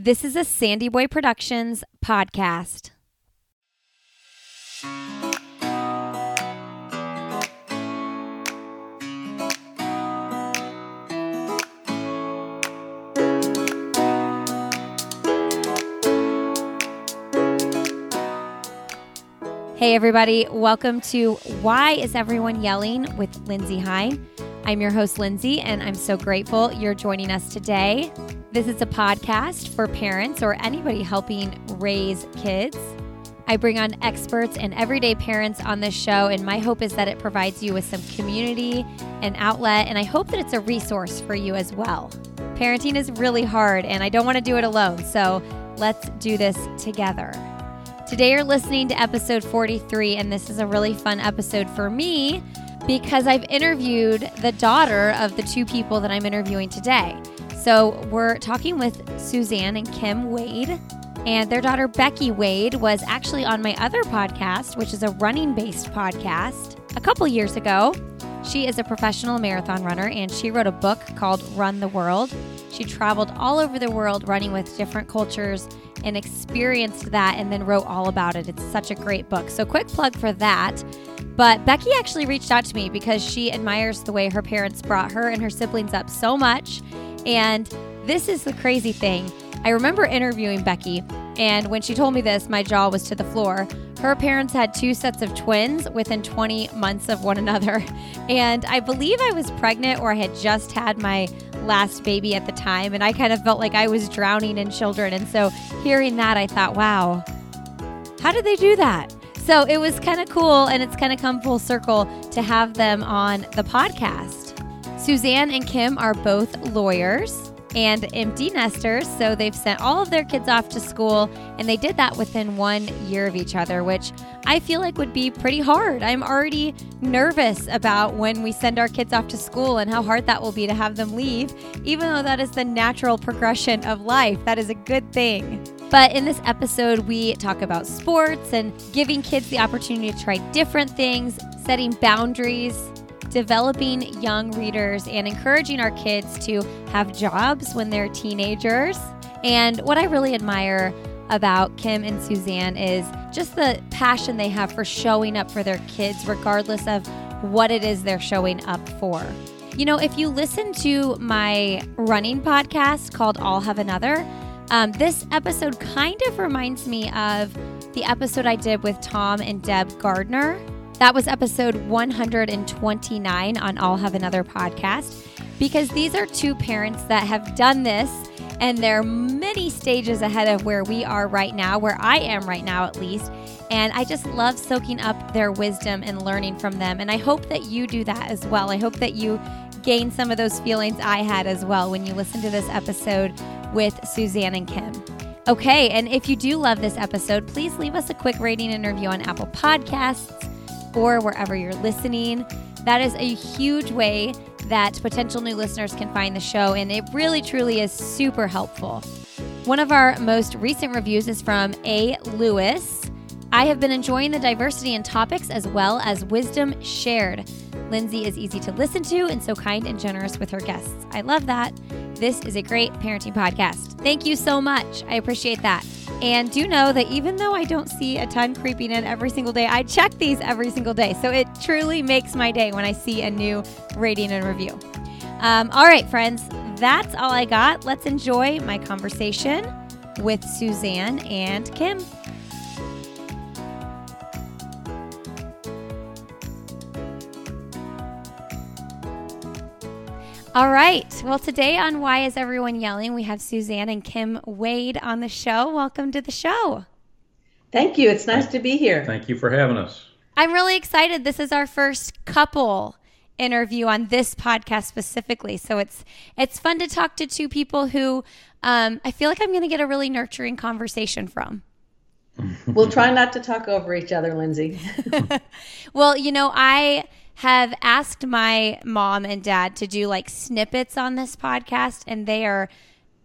This is a Sandy Boy Productions podcast. Hey, everybody, welcome to Why is Everyone Yelling with Lindsey Hein. I'm your host, Lindsey, and I'm so grateful you're joining us today. This is a podcast for parents or anybody helping raise kids. I bring on experts and everyday parents on this show, and my hope is that it provides you with some community and outlet, and I hope that it's a resource for you as well. Parenting is really hard, and I don't want to do it alone, so let's do this together. Today, you're listening to episode 43, and this is a really fun episode for me because I've interviewed the daughter of the two people that I'm interviewing today. So, we're talking with Suzanne and Kim Wade, and their daughter Becky Wade was actually on my other podcast, which is a running based podcast, a couple years ago. She is a professional marathon runner and she wrote a book called Run the World. She traveled all over the world running with different cultures and experienced that and then wrote all about it. It's such a great book. So, quick plug for that. But Becky actually reached out to me because she admires the way her parents brought her and her siblings up so much. And this is the crazy thing. I remember interviewing Becky, and when she told me this, my jaw was to the floor. Her parents had two sets of twins within 20 months of one another. And I believe I was pregnant or I had just had my last baby at the time. And I kind of felt like I was drowning in children. And so hearing that, I thought, wow, how did they do that? So it was kind of cool. And it's kind of come full circle to have them on the podcast. Suzanne and Kim are both lawyers and empty nesters, so they've sent all of their kids off to school, and they did that within one year of each other, which I feel like would be pretty hard. I'm already nervous about when we send our kids off to school and how hard that will be to have them leave, even though that is the natural progression of life. That is a good thing. But in this episode, we talk about sports and giving kids the opportunity to try different things, setting boundaries, developing young readers and encouraging our kids to have jobs when they're teenagers. And what I really admire about Kim and Suzanne is just the passion they have for showing up for their kids, regardless of what it is they're showing up for. You know, if you listen to my running podcast called I'll Have Another, um, this episode kind of reminds me of the episode I did with Tom and Deb Gardner. That was episode 129 on I'll Have Another podcast because these are two parents that have done this and they're many stages ahead of where we are right now, where I am right now at least. And I just love soaking up their wisdom and learning from them. And I hope that you do that as well. I hope that you gain some of those feelings I had as well when you listen to this episode with Suzanne and Kim. Okay, and if you do love this episode, please leave us a quick rating and review on Apple Podcasts or wherever you're listening. That is a huge way that potential new listeners can find the show, and it really truly is super helpful. One of our most recent reviews is from A. Lewis. I have been enjoying the diversity in topics as well as wisdom shared. Lindsey is easy to listen to and so kind and generous with her guests. I love that. This is a great parenting podcast. Thank you so much. I appreciate that. And do know that even though I don't see a ton creeping in every single day, I check these every single day. So it truly makes my day when I see a new rating and review. Um, all right, friends, that's all I got. Let's enjoy my conversation with Suzanne and Kim. All right. Well, today on Why Is Everyone Yelling, we have Suzanne and Kim Wade on the show. Welcome to the show. Thank you. It's nice to be here. Thank you for having us. I'm really excited. This is our first couple interview on this podcast specifically. So it's it's fun to talk to two people who um, I feel like I'm going to get a really nurturing conversation from. we'll try not to talk over each other, Lindsey. well, you know, I have asked my mom and dad to do like snippets on this podcast, and they are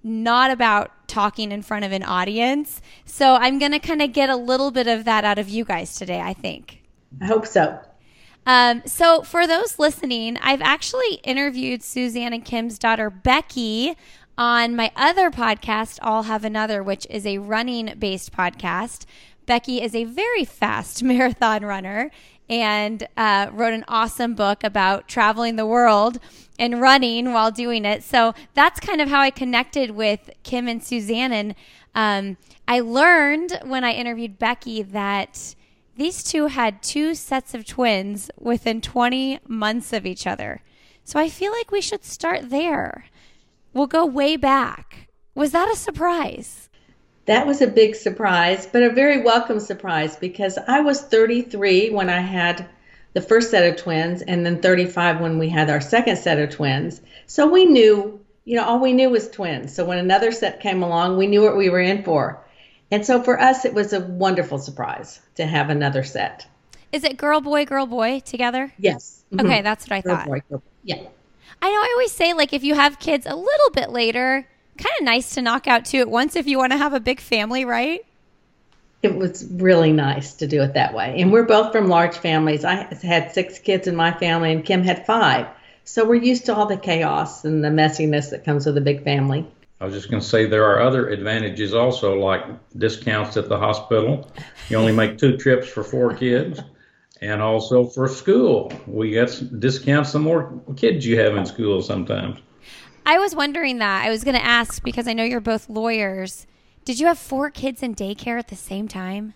not about talking in front of an audience. So I'm going to kind of get a little bit of that out of you guys today, I think. I hope so. Um, so, for those listening, I've actually interviewed Suzanne and Kim's daughter, Becky, On my other podcast, I'll have another, which is a running based podcast. Becky is a very fast marathon runner and uh, wrote an awesome book about traveling the world and running while doing it. So that's kind of how I connected with Kim and Suzanne. And um, I learned when I interviewed Becky that these two had two sets of twins within 20 months of each other. So I feel like we should start there. We'll go way back. Was that a surprise? That was a big surprise, but a very welcome surprise because I was 33 when I had the first set of twins and then 35 when we had our second set of twins. So we knew, you know, all we knew was twins. So when another set came along, we knew what we were in for. And so for us, it was a wonderful surprise to have another set. Is it girl, boy, girl, boy together? Yes. Mm-hmm. Okay, that's what I girl, thought. Boy, girl, boy. Yeah. I know I always say, like, if you have kids a little bit later, kind of nice to knock out two at once if you want to have a big family, right? It was really nice to do it that way. And we're both from large families. I had six kids in my family, and Kim had five. So we're used to all the chaos and the messiness that comes with a big family. I was just going to say there are other advantages also, like discounts at the hospital. You only make two trips for four kids. And also for school, we get discounts the more kids you have in school sometimes. I was wondering that. I was going to ask because I know you're both lawyers. Did you have four kids in daycare at the same time?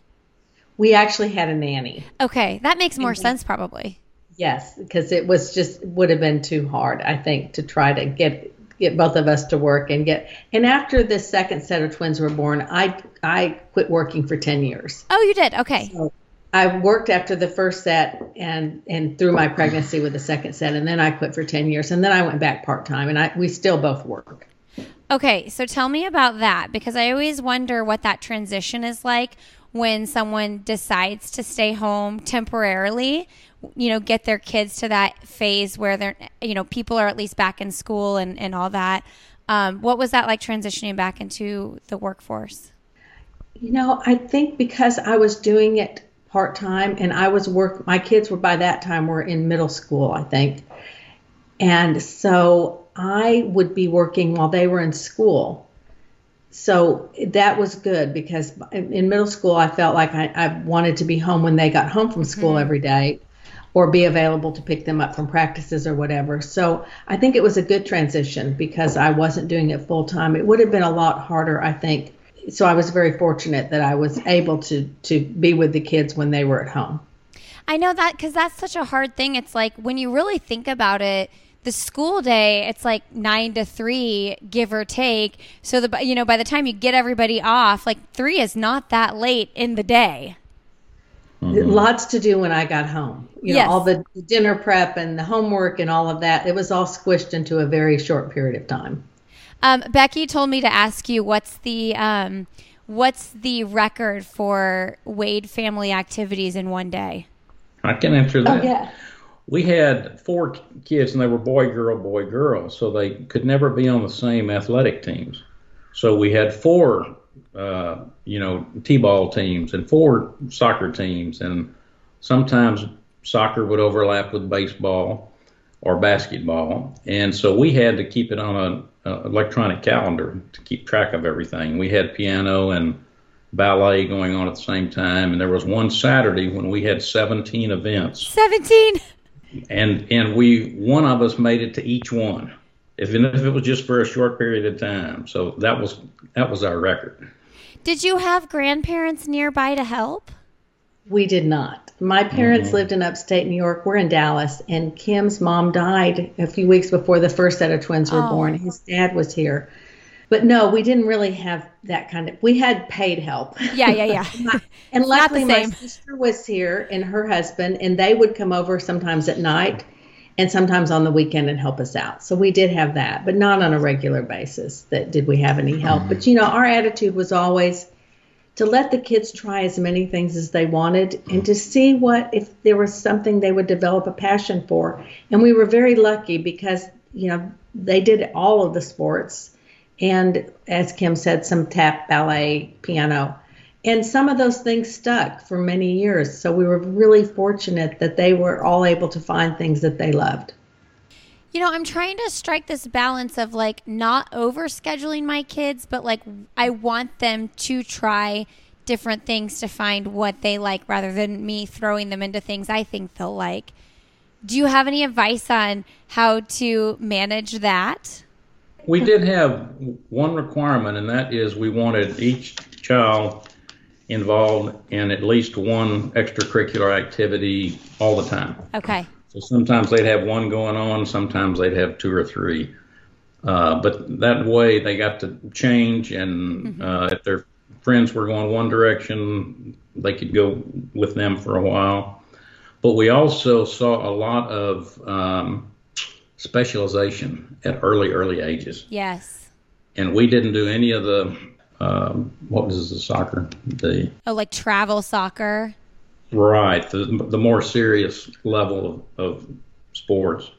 We actually had a nanny. Okay, that makes more mhm. sense probably. Yes, because it was just would have been too hard, I think, to try to get get both of us to work and get. And after the second set of twins were born, I I quit working for ten years. Oh, you did? Okay. So I worked after the first set and and through my pregnancy with the second set, and then I quit for ten years, and then I went back part time, and I we still both work. Okay, so tell me about that because I always wonder what that transition is like when someone decides to stay home temporarily, you know, get their kids to that phase where they're, you know, people are at least back in school and, and all that. Um, what was that like transitioning back into the workforce? You know, I think because I was doing it part time, and I was work. My kids were by that time were in middle school, I think, and so I would be working while they were in school. So that was good because in middle school I felt like I, I wanted to be home when they got home from school mm-hmm. every day or be available to pick them up from practices or whatever. So I think it was a good transition because I wasn't doing it full time. It would have been a lot harder, I think, so I was very fortunate that I was able to to be with the kids when they were at home. I know that because that's such a hard thing. It's like when you really think about it, the school day it's like nine to three, give or take. So the you know by the time you get everybody off, like three is not that late in the day. Mm-hmm. Lots to do when I got home. You know, yes. all the dinner prep and the homework and all of that. It was all squished into a very short period of time. Um, Becky told me to ask you what's the um, what's the record for Wade family activities in one day? I can answer that. Oh, yeah. We had four kids, and they were boy, girl, boy, girl, so they could never be on the same athletic teams. So we had four, uh, you know, t-ball teams and four soccer teams, and sometimes soccer would overlap with baseball or basketball, and so we had to keep it on a, a uh, electronic calendar to keep track of everything. We had piano and ballet going on at the same time, and there was one Saturday when we had 17 events. 17. And and we one of us made it to each one, even if it was just for a short period of time. So that was that was our record. Did you have grandparents nearby to help? We did not. My parents mm-hmm. lived in upstate New York. We're in Dallas, and Kim's mom died a few weeks before the first set of twins were oh. born. His dad was here. But no, we didn't really have that kind of. We had paid help. Yeah, yeah, yeah. and luckily, my sister was here and her husband, and they would come over sometimes at night and sometimes on the weekend and help us out. So we did have that, but not on a regular basis. That did we have any help? But you know, our attitude was always to let the kids try as many things as they wanted and to see what if there was something they would develop a passion for. And we were very lucky because, you know, they did all of the sports and as Kim said, some tap, ballet, piano. And some of those things stuck for many years. So we were really fortunate that they were all able to find things that they loved. You know, I'm trying to strike this balance of like not over scheduling my kids, but like I want them to try different things to find what they like rather than me throwing them into things I think they'll like. Do you have any advice on how to manage that? We did have one requirement, and that is we wanted each child involved in at least one extracurricular activity all the time. Okay. So sometimes they'd have one going on, sometimes they'd have two or three. Uh, but that way they got to change, and mm-hmm. uh, if their friends were going one direction, they could go with them for a while. But we also saw a lot of um, specialization at early, early ages. Yes. And we didn't do any of the, um, what was the soccer? The oh, like travel soccer. Right, the the more serious level of, of sports,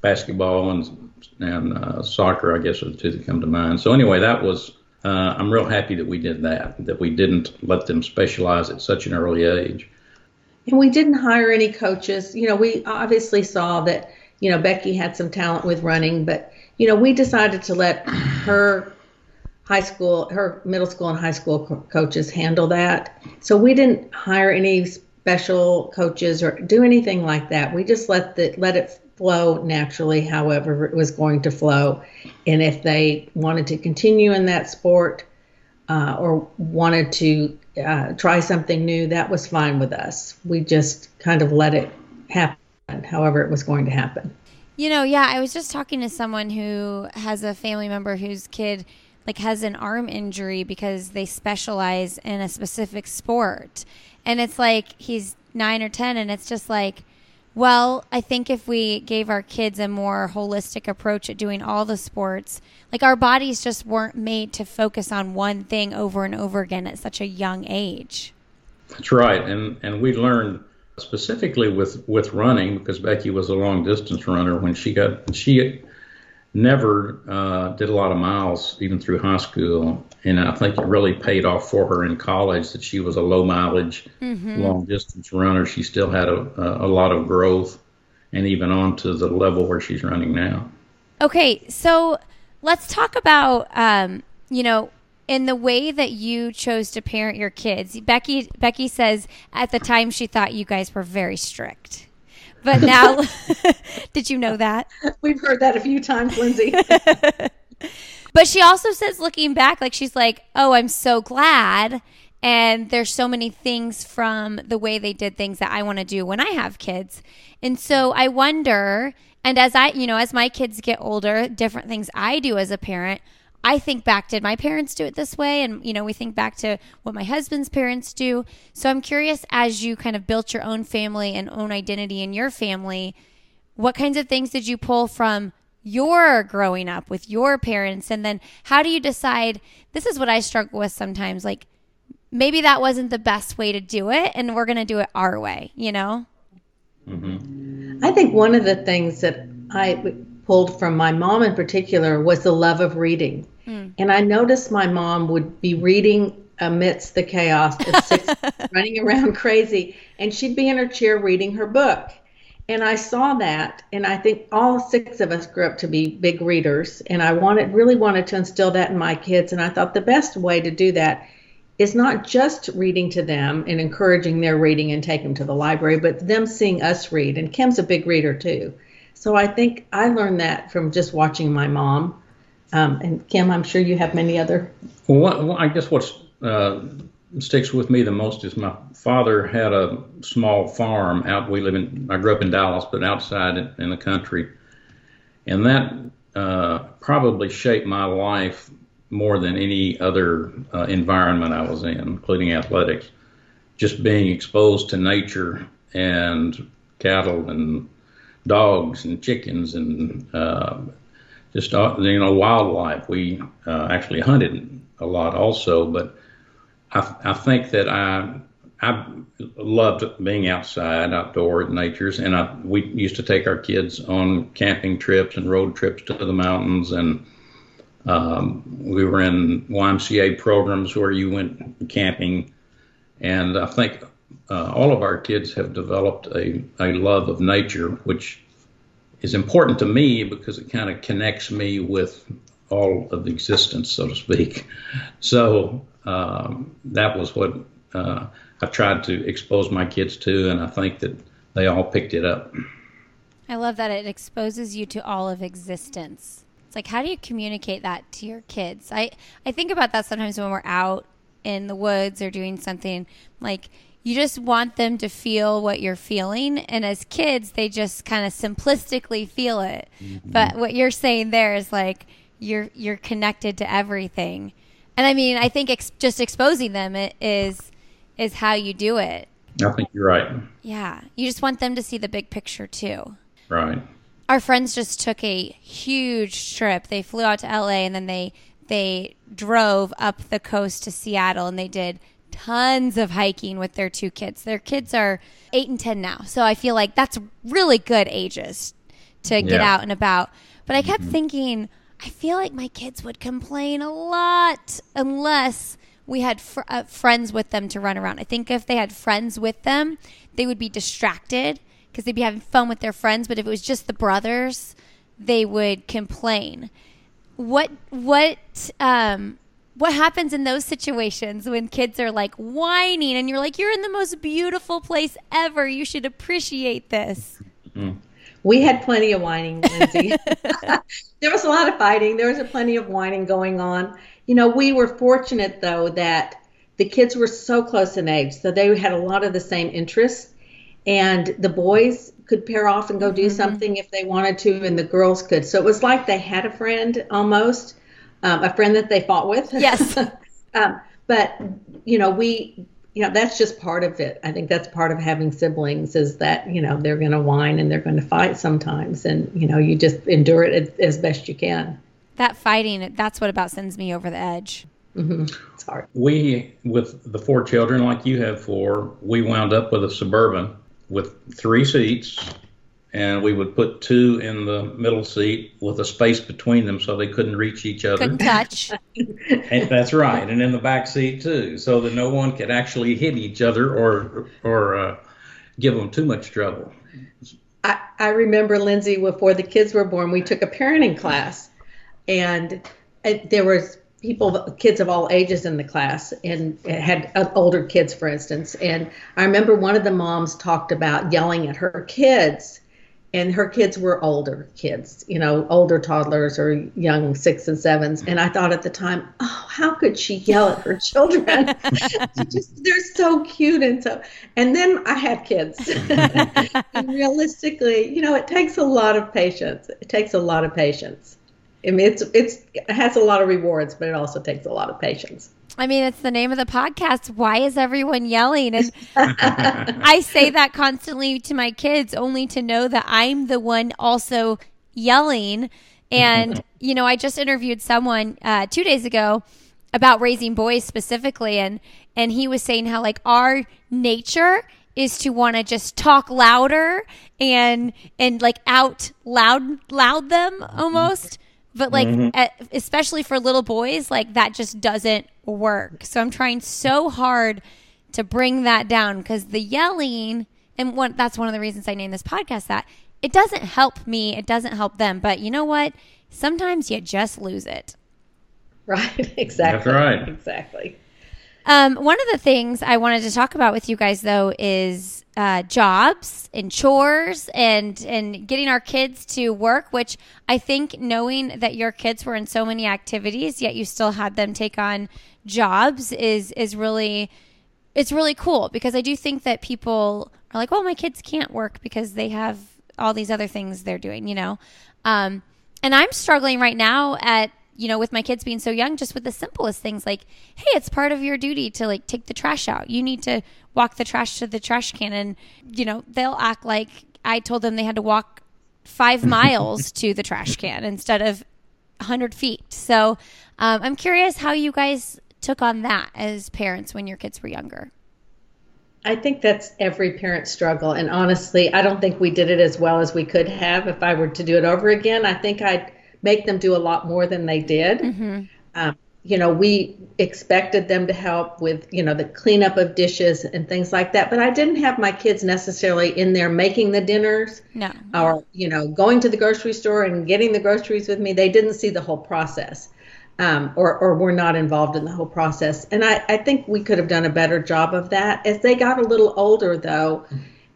basketball and and uh, soccer, I guess, are the two that come to mind. So anyway, that was. Uh, I'm real happy that we did that. That we didn't let them specialize at such an early age. And we didn't hire any coaches. You know, we obviously saw that you know, Becky had some talent with running, but you know, we decided to let her high school, her middle school and high school co- coaches handle that. So we didn't hire any special coaches or do anything like that. We just let the let it flow naturally, however it was going to flow. And if they wanted to continue in that sport uh, or wanted to uh, try something new, that was fine with us. We just kind of let it happen however it was going to happen. You know, yeah, I was just talking to someone who has a family member whose kid like has an arm injury because they specialize in a specific sport. And it's like he's 9 or 10 and it's just like well, I think if we gave our kids a more holistic approach at doing all the sports, like our bodies just weren't made to focus on one thing over and over again at such a young age. That's right. And and we learned specifically with with running because Becky was a long distance runner when she got she never uh, did a lot of miles even through high school and I think it really paid off for her in college that she was a low mileage mm-hmm. long distance runner she still had a, a lot of growth and even on to the level where she's running now okay so let's talk about um, you know in the way that you chose to parent your kids. Becky Becky says at the time she thought you guys were very strict. But now did you know that? We've heard that a few times, Lindsey. but she also says looking back like she's like, "Oh, I'm so glad." And there's so many things from the way they did things that I want to do when I have kids. And so I wonder, and as I, you know, as my kids get older, different things I do as a parent, I think back, did my parents do it this way? And, you know, we think back to what my husband's parents do. So I'm curious, as you kind of built your own family and own identity in your family, what kinds of things did you pull from your growing up with your parents? And then how do you decide this is what I struggle with sometimes? Like, maybe that wasn't the best way to do it, and we're going to do it our way, you know? Mm-hmm. I think one of the things that I pulled from my mom in particular was the love of reading. Mm. And I noticed my mom would be reading amidst the chaos six running around crazy, and she'd be in her chair reading her book. And I saw that, and I think all six of us grew up to be big readers. And I wanted, really wanted to instill that in my kids. And I thought the best way to do that is not just reading to them and encouraging their reading and take them to the library, but them seeing us read. And Kim's a big reader too. So I think I learned that from just watching my mom. Um, and Kim, I'm sure you have many other. Well, what, well I guess what uh, sticks with me the most is my father had a small farm out. We live in. I grew up in Dallas, but outside in, in the country, and that uh, probably shaped my life more than any other uh, environment I was in, including athletics. Just being exposed to nature and cattle and dogs and chickens and uh, just you know wildlife. We uh, actually hunted a lot also, but I, I think that I I loved being outside, outdoor natures, and I, we used to take our kids on camping trips and road trips to the mountains, and um, we were in YMCA programs where you went camping, and I think uh, all of our kids have developed a, a love of nature, which is important to me because it kind of connects me with all of existence, so to speak. So um, that was what uh, I've tried to expose my kids to, and I think that they all picked it up. I love that it exposes you to all of existence. It's like how do you communicate that to your kids? I I think about that sometimes when we're out in the woods or doing something like you just want them to feel what you're feeling and as kids they just kind of simplistically feel it. Mm-hmm. But what you're saying there is like you're you're connected to everything. And I mean, I think ex- just exposing them is is how you do it. I think you're right. Yeah, you just want them to see the big picture too. Right. Our friends just took a huge trip. They flew out to LA and then they they drove up the coast to Seattle and they did tons of hiking with their two kids. Their kids are 8 and 10 now. So I feel like that's really good ages to get yeah. out and about. But I kept mm-hmm. thinking I feel like my kids would complain a lot unless we had fr- uh, friends with them to run around. I think if they had friends with them, they would be distracted because they'd be having fun with their friends. But if it was just the brothers, they would complain. What what um what happens in those situations when kids are like whining and you're like you're in the most beautiful place ever you should appreciate this mm-hmm. we had plenty of whining lindsey there was a lot of fighting there was a plenty of whining going on you know, we were fortunate though that the kids were so close in age, so they had a lot of the same interests, and the boys could pair off and go do mm-hmm. something if they wanted to, and the girls could. So it was like they had a friend almost, um, a friend that they fought with. Yes. um, but you know, we, you know, that's just part of it. I think that's part of having siblings is that you know they're going to whine and they're going to fight sometimes, and you know, you just endure it as best you can that fighting, that's what about sends me over the edge. Mm-hmm. It's hard. We, with the four children like you have four, we wound up with a suburban with three seats, and we would put two in the middle seat with a space between them so they couldn't reach each other. Couldn't touch. that's right, and in the back seat too, so that no one could actually hit each other or or uh, give them too much trouble. I, I remember Lindsey before the kids were born, we took a parenting class and it, there was people kids of all ages in the class and had uh, older kids for instance and i remember one of the moms talked about yelling at her kids and her kids were older kids you know older toddlers or young six and sevens. And i thought at the time oh how could she yell at her children? Just they're so cute and so and then i had kids. And realistically you know it takes a lot of patience. It takes a lot of patience. I mean, it's it's it has a lot of rewards, but it also takes a lot of patience. I mean, it's the name of the podcast. Why is everyone yelling? And I say that constantly to my kids, only to know that I'm the one also yelling. And you know, I just interviewed someone uh, two days ago about raising boys specifically, and and he was saying how like our nature is to want to just talk louder and and like out loud loud them almost but like mm-hmm. at, especially for little boys like that just doesn't work. So i'm trying so hard to bring that down because the yelling and one that's one of the reasons i named this podcast that it doesn't help me it doesn't help them. But you know what? Sometimes you just lose it. Right. Exactly. that's right. Exactly um, one of the things I wanted to talk about with you guys, though, is uh, jobs and chores and and getting our kids to work. Which I think, knowing that your kids were in so many activities, yet you still had them take on jobs, is is really it's really cool because I do think that people are like, "Well, my kids can't work because they have all these other things they're doing," you know. Um, and I'm struggling right now at you know, with my kids being so young, just with the simplest things like, hey, it's part of your duty to like take the trash out. You need to walk the trash to the trash can. And, you know, they'll act like I told them they had to walk five miles to the trash can instead of 100 feet. So um, I'm curious how you guys took on that as parents when your kids were younger. I think that's every parent's struggle. And honestly, I don't think we did it as well as we could have. If I were to do it over again, I think I'd make them do a lot more than they did. Mm-hmm. Um, you know, we expected them to help with, you know, the cleanup of dishes and things like that. But I didn't have my kids necessarily in there making the dinners. No. Or, you know, going to the grocery store and getting the groceries with me. They didn't see the whole process. Um, or, or were not involved in the whole process. And I, I think we could have done a better job of that. As they got a little older, though,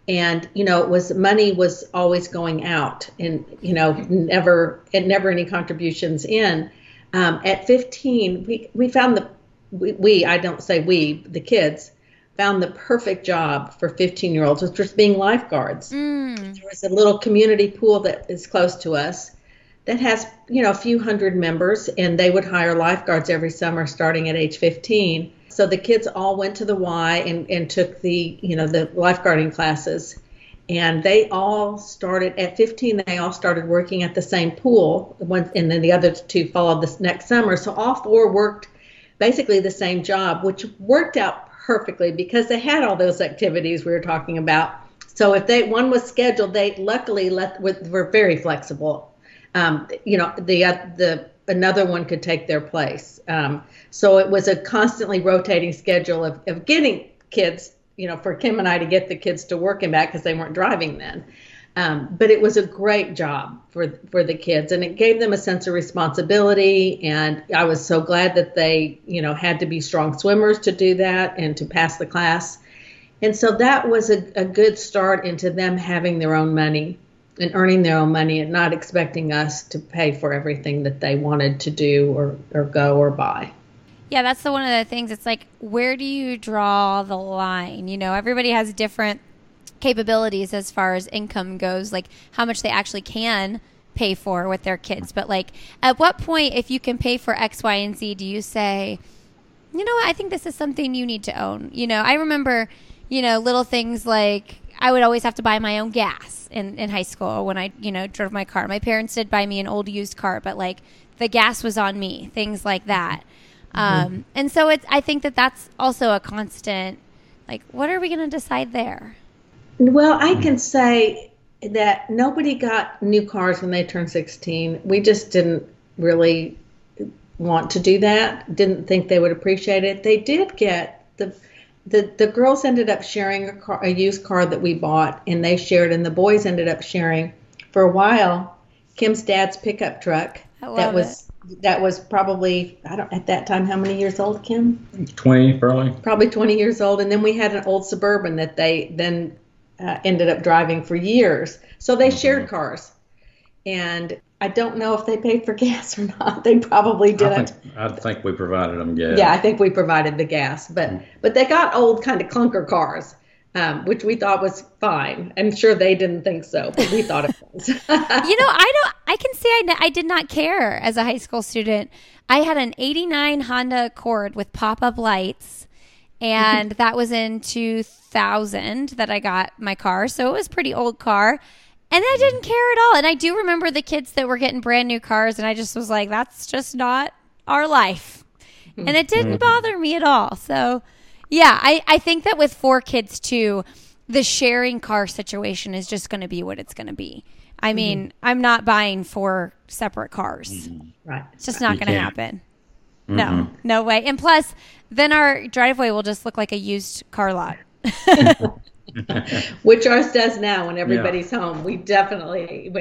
and you know, it was money was always going out, and you know, never and never any contributions in um, at 15, we, we found the, we, we, I don't say we, the kids, found the perfect job for 15 year olds, which was being lifeguards. Mm. There was a little community pool that is close to us that has, you know, a few hundred members, and they would hire lifeguards every summer starting at age 15. So the kids all went to the Y and, and took the, you know, the lifeguarding classes. And they all started at 15 they all started working at the same pool. And then the other two followed this next summer. So all four worked basically the same job which worked out perfectly because they had all those activities we were talking about. So if they one was scheduled they luckily let were very flexible. Um, you know the uh, the another one could take their place um, so it was a constantly rotating schedule of, of getting kids you know, for Kim and I to get the kids to work and back because they weren't driving then. Um, but it was a great job for for the kids, and it gave them a sense of responsibility. And I was so glad that they, you know, had to be strong swimmers to do that and to pass the class. And so that was a, a good start into them having their own money and earning their own money and not expecting us to pay for everything that they wanted to do or, or go or buy. Yeah, that's the one of the things. It's like, where do you draw the line? You know, everybody has different capabilities as far as income goes, like how much they actually can pay for with their kids. But like, at what point, if you can pay for X, Y, and Z, do you say, you know what, I think this is something you need to own? You know, I remember, you know, little things like I would always have to buy my own gas in, in high school when I, you know, drove my car. My parents did buy me an old used car, but like the gas was on me, things like that. Mm-hmm. Um, and so it's, I think that that's also a constant, like, what are we going to decide there? Well, I can say that nobody got new cars when they turned 16. We just didn't really want to do that, didn't think they would appreciate it. They did get the, the, the girls ended up sharing a, car, a used car that we bought, and they shared, and the boys ended up sharing for a while Kim's dad's pickup truck that was that was probably I don't at that time how many years old, Kim? Twenty, probably. Probably twenty years old, and then we had an old suburban that they then uh, ended up driving for years. So they mm-hmm. shared cars, and I don't know if they paid for gas or not. They probably didn't. I think, I think we provided them gas. Yeah, I think we provided the gas, but mm. but they got old kind of clunker cars um, which we thought was fine. I'm sure they didn't think so, but we thought it was. you know, I don't. I can say I, I did not care as a high school student. I had an '89 Honda Accord with pop-up lights, and that was in 2000 that I got my car. So it was pretty old car. And I didn't care at all. And I do remember the kids that were getting brand new cars, and I just was like, that's just not our life. And it didn't mm-hmm. bother me at all. So yeah, I, I think that with four kids too, the sharing car situation is just going to be what it's going to be. I mean, mm-hmm. I'm not buying four separate cars. Mm-hmm. Right. It's just not going to happen. Mm-hmm. No, no way. And plus, then our driveway will just look like a used car lot. Which ours does now when everybody's yeah. home. We definitely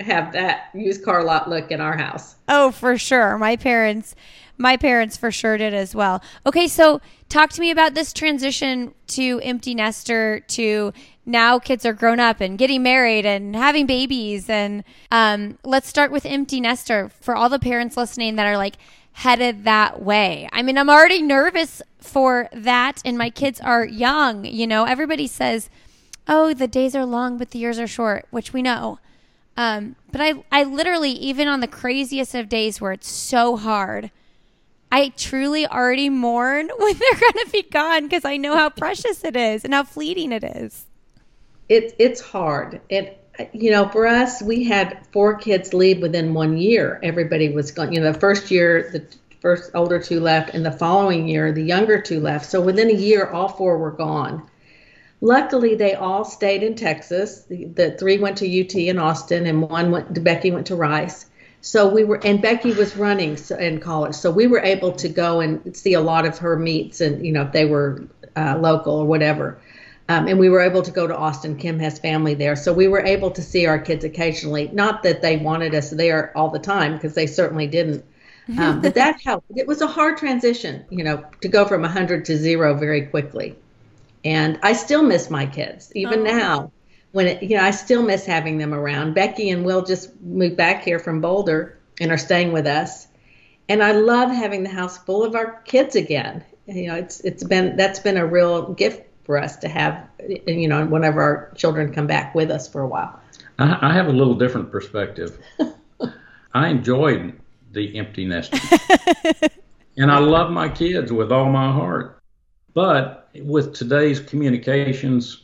have that used car lot look in our house. Oh, for sure. My parents my parents for sure did as well. Okay, so talk to me about this transition to empty nester to now kids are grown up and getting married and having babies and um, let's start with empty nester for all the parents listening that are like headed that way i mean i'm already nervous for that and my kids are young you know everybody says oh the days are long but the years are short which we know um, but I, I literally even on the craziest of days where it's so hard I truly already mourn when they're going to be gone because I know how precious it is and how fleeting it is. It, it's hard. It, you know, for us, we had four kids leave within one year. Everybody was gone. You know, the first year, the first older two left, and the following year, the younger two left. So within a year, all four were gone. Luckily, they all stayed in Texas. The, the three went to UT in Austin, and one went. Becky went to Rice. So we were, and Becky was running in college, so we were able to go and see a lot of her meets, and you know if they were uh, local or whatever. Um, and we were able to go to Austin. Kim has family there, so we were able to see our kids occasionally. Not that they wanted us there all the time, because they certainly didn't. Um, but that helped. It was a hard transition, you know, to go from 100 to zero very quickly. And I still miss my kids, even oh. now. When it, you know, I still miss having them around. Becky and Will just moved back here from Boulder and are staying with us. And I love having the house full of our kids again. You know, it's it's been that's been a real gift for us to have, you know, whenever our children come back with us for a while. I, I have a little different perspective. I enjoyed the empty nester, and I love my kids with all my heart. But with today's communications,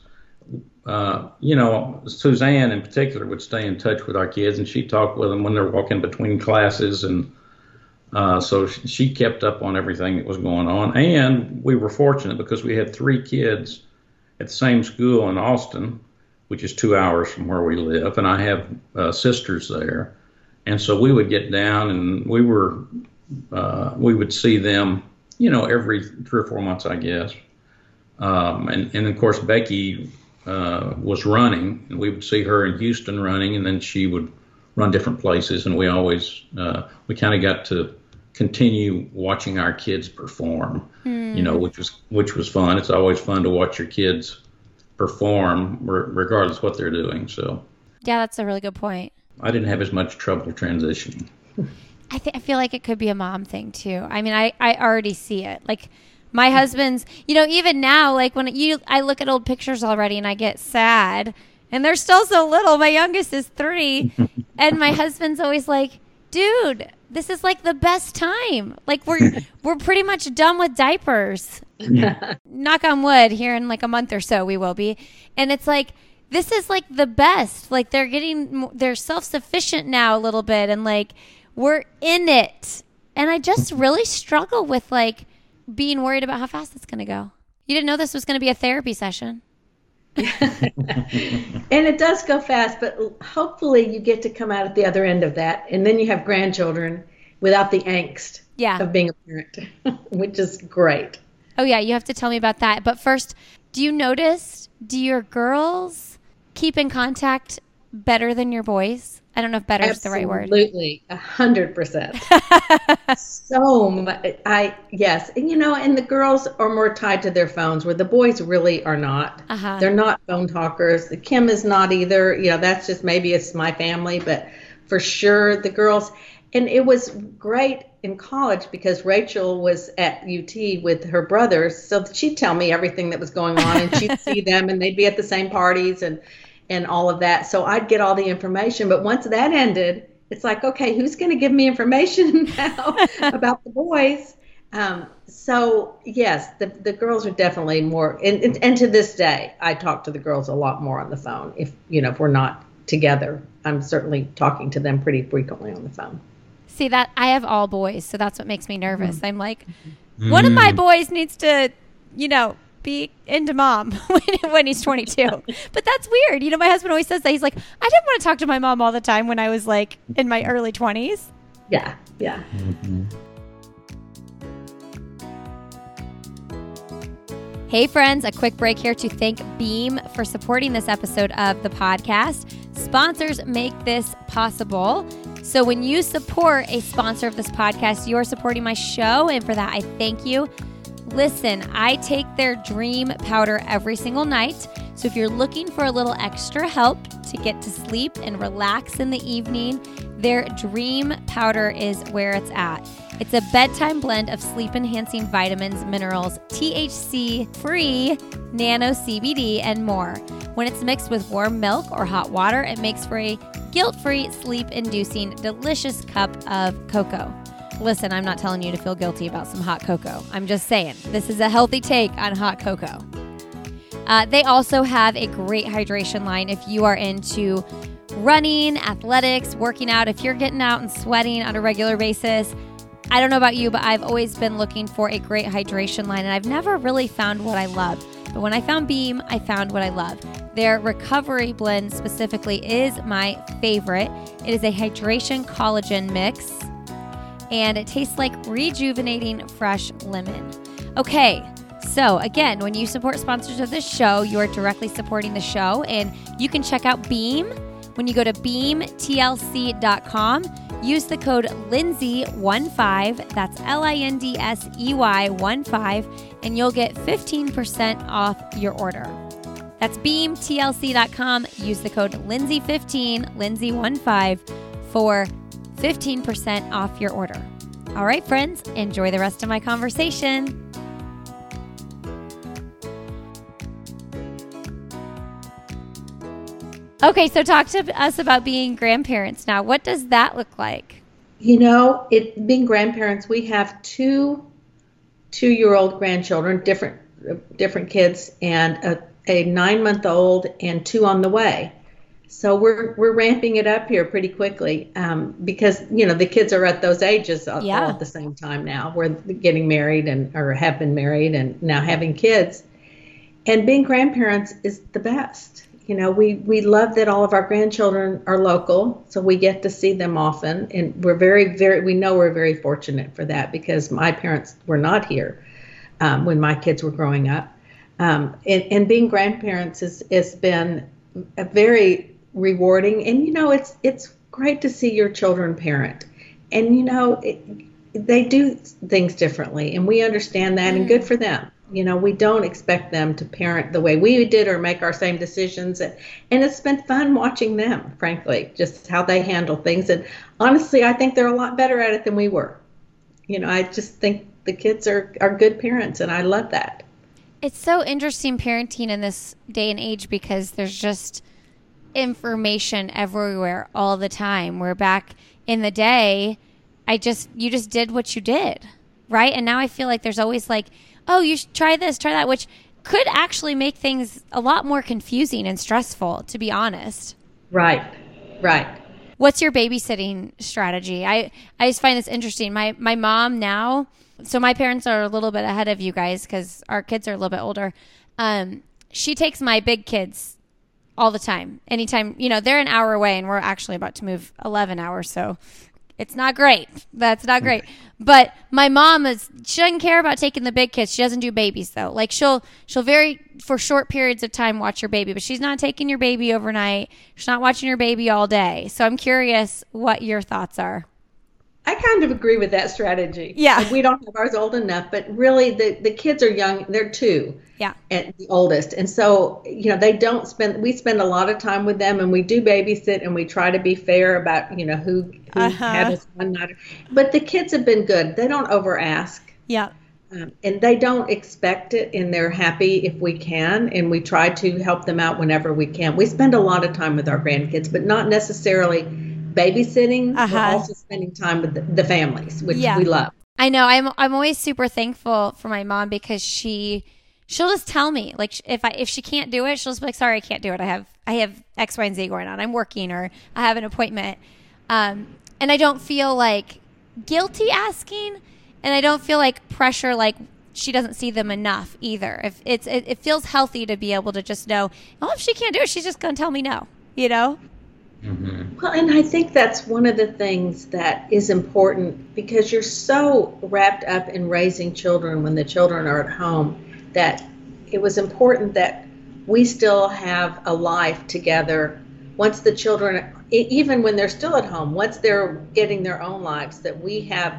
uh, you know, Suzanne in particular would stay in touch with our kids, and she talked with them when they're walking between classes and uh, so she kept up on everything that was going on. And we were fortunate because we had three kids at the same school in Austin, which is two hours from where we live. And I have uh, sisters there. And so we would get down and we were, uh, we would see them, you know, every three or four months, I guess. Um, and, and of course, Becky uh, was running, and we would see her in Houston running, and then she would run different places. And we always, uh, we kind of got to continue watching our kids perform. Mm. You know, which was which was fun. It's always fun to watch your kids perform, regardless what they're doing. So. Yeah, that's a really good point. I didn't have as much trouble transitioning. I think I feel like it could be a mom thing too. I mean, I I already see it. Like my husband's, you know, even now, like when you I look at old pictures already and I get sad, and they're still so little. My youngest is three, and my husband's always like, "Dude, this is like the best time. Like we're we're pretty much done with diapers. Knock on wood. Here in like a month or so, we will be. And it's like this is like the best. Like they're getting they're self sufficient now a little bit, and like we're in it. And I just really struggle with like being worried about how fast it's going to go. You didn't know this was going to be a therapy session. and it does go fast, but hopefully you get to come out at the other end of that, and then you have grandchildren without the angst yeah. of being a parent, which is great. Oh yeah, you have to tell me about that. But first, do you notice? Do your girls keep in contact better than your boys? I don't know if better is the right word. Absolutely, a hundred percent. So, much, I yes, and you know, and the girls are more tied to their phones, where the boys really are not. Uh-huh. They're not phone talkers. The Kim is not either. You know, that's just maybe it's my family, but for sure the girls. And it was great in college because Rachel was at UT with her brothers, so she'd tell me everything that was going on, and she'd see them, and they'd be at the same parties, and and all of that. So I'd get all the information. But once that ended, it's like, okay, who's going to give me information now about the boys? Um, so yes, the, the girls are definitely more, and, and, and to this day, I talk to the girls a lot more on the phone. If you know, if we're not together, I'm certainly talking to them pretty frequently on the phone. See that I have all boys, so that's what makes me nervous. Mm-hmm. I'm like, mm. one of my boys needs to, you know, be into mom when, when he's 22. but that's weird. You know, my husband always says that. He's like, I didn't want to talk to my mom all the time when I was like in my early 20s. Yeah, yeah. Mm-hmm. Hey, friends, a quick break here to thank Beam for supporting this episode of the podcast. Sponsors make this possible. So, when you support a sponsor of this podcast, you are supporting my show. And for that, I thank you. Listen, I take their dream powder every single night. So if you're looking for a little extra help to get to sleep and relax in the evening, their dream powder is where it's at. It's a bedtime blend of sleep enhancing vitamins, minerals, THC free, nano CBD, and more. When it's mixed with warm milk or hot water, it makes for a guilt free, sleep inducing, delicious cup of cocoa. Listen, I'm not telling you to feel guilty about some hot cocoa. I'm just saying this is a healthy take on hot cocoa. Uh, they also have a great hydration line if you are into running, athletics, working out, if you're getting out and sweating on a regular basis. I don't know about you, but I've always been looking for a great hydration line and I've never really found what I love. But when I found Beam, I found what I love. Their recovery blend specifically is my favorite. It is a hydration collagen mix and it tastes like rejuvenating fresh lemon. Okay, so again, when you support sponsors of this show, you are directly supporting the show, and you can check out Beam when you go to beamtlc.com. Use the code Lindsey15, that's L I N D S E Y 1 5, and you'll get 15% off your order. That's beamtlc.com. Use the code Lindsey15, Lindsey15 for 15% off your order. All right, friends, enjoy the rest of my conversation. Okay, so talk to us about being grandparents now. What does that look like? You know, it being grandparents, we have two two-year-old grandchildren, different different kids, and a, a nine-month-old and two on the way. So we're we're ramping it up here pretty quickly um, because you know the kids are at those ages all, Yeah. all at the same time now. We're getting married and or have been married and now having kids, and being grandparents is the best. You know, we we love that all of our grandchildren are local, so we get to see them often, and we're very very we know we're very fortunate for that because my parents were not here um, when my kids were growing up. Um, and, and being grandparents has, has been a very rewarding. And you know it's it's great to see your children parent. And you know it, they do things differently and we understand that and good mm. for them. You know we don't expect them to parent the way we did or make our same decisions. And, and it's been fun watching them frankly just how they handle things. And honestly i think they're a lot better at it than we were. You know i just think the kids are are good parents and i love that. It's so interesting parenting in this day and age because there's just information everywhere all the time. Where back in the day, I just you just did what you did, right? And now I feel like there's always like, oh, you should try this, try that, which could actually make things a lot more confusing and stressful, to be honest. right right What's your babysitting strategy? I, I just find this interesting. My my mom now, so my parents are a little bit ahead of you guys because our kids are a little bit older. Um, she takes my big kids all the time. Anytime, you know, they're an hour away and we're actually about to move 11 hours. So it's not great. That's not great. But my mom is she doesn't care about taking the big kids. She doesn't do babies though. Like she'll she'll very for short periods of time watch your baby, but she's not taking your baby overnight. She's not watching your baby all day. So I'm curious what your thoughts are. I kind of agree with that strategy. Yeah. Like, we don't have ours old enough, but really the, the kids are young. They're two Yeah. at the oldest. And so, you know, they don't spend, we spend a lot of time with them and we do babysit and we try to be fair about, you know, who, who Uh-huh. had us one night. But the kids have been good. They don't over ask. Yeah. Um, and they don't expect it and they're happy if we can and we try to help them out whenever we can we spend a lot of time with our grandkids but not necessarily babysitting Uh-huh. we're also spending time with the, the families which Yeah. we love I know. I'm I'm always super thankful for my mom because she she'll just tell me like if I if she can't do it, she'll just be like, "Sorry, I can't do it. I have I have X, Y, and Z going on. I'm working or I have an appointment." Um, and I don't feel like guilty asking, and I don't feel like pressure like she doesn't see them enough either. If it's it, it feels healthy to be able to just know, oh, if she can't do it, she's just gonna tell me no. You know? Hmm well and i think that's one of the things that is important because you're so wrapped up in raising children when the children are at home that it was important that we still have a life together. Once the children even when they're still at home once they're getting their own lives that we have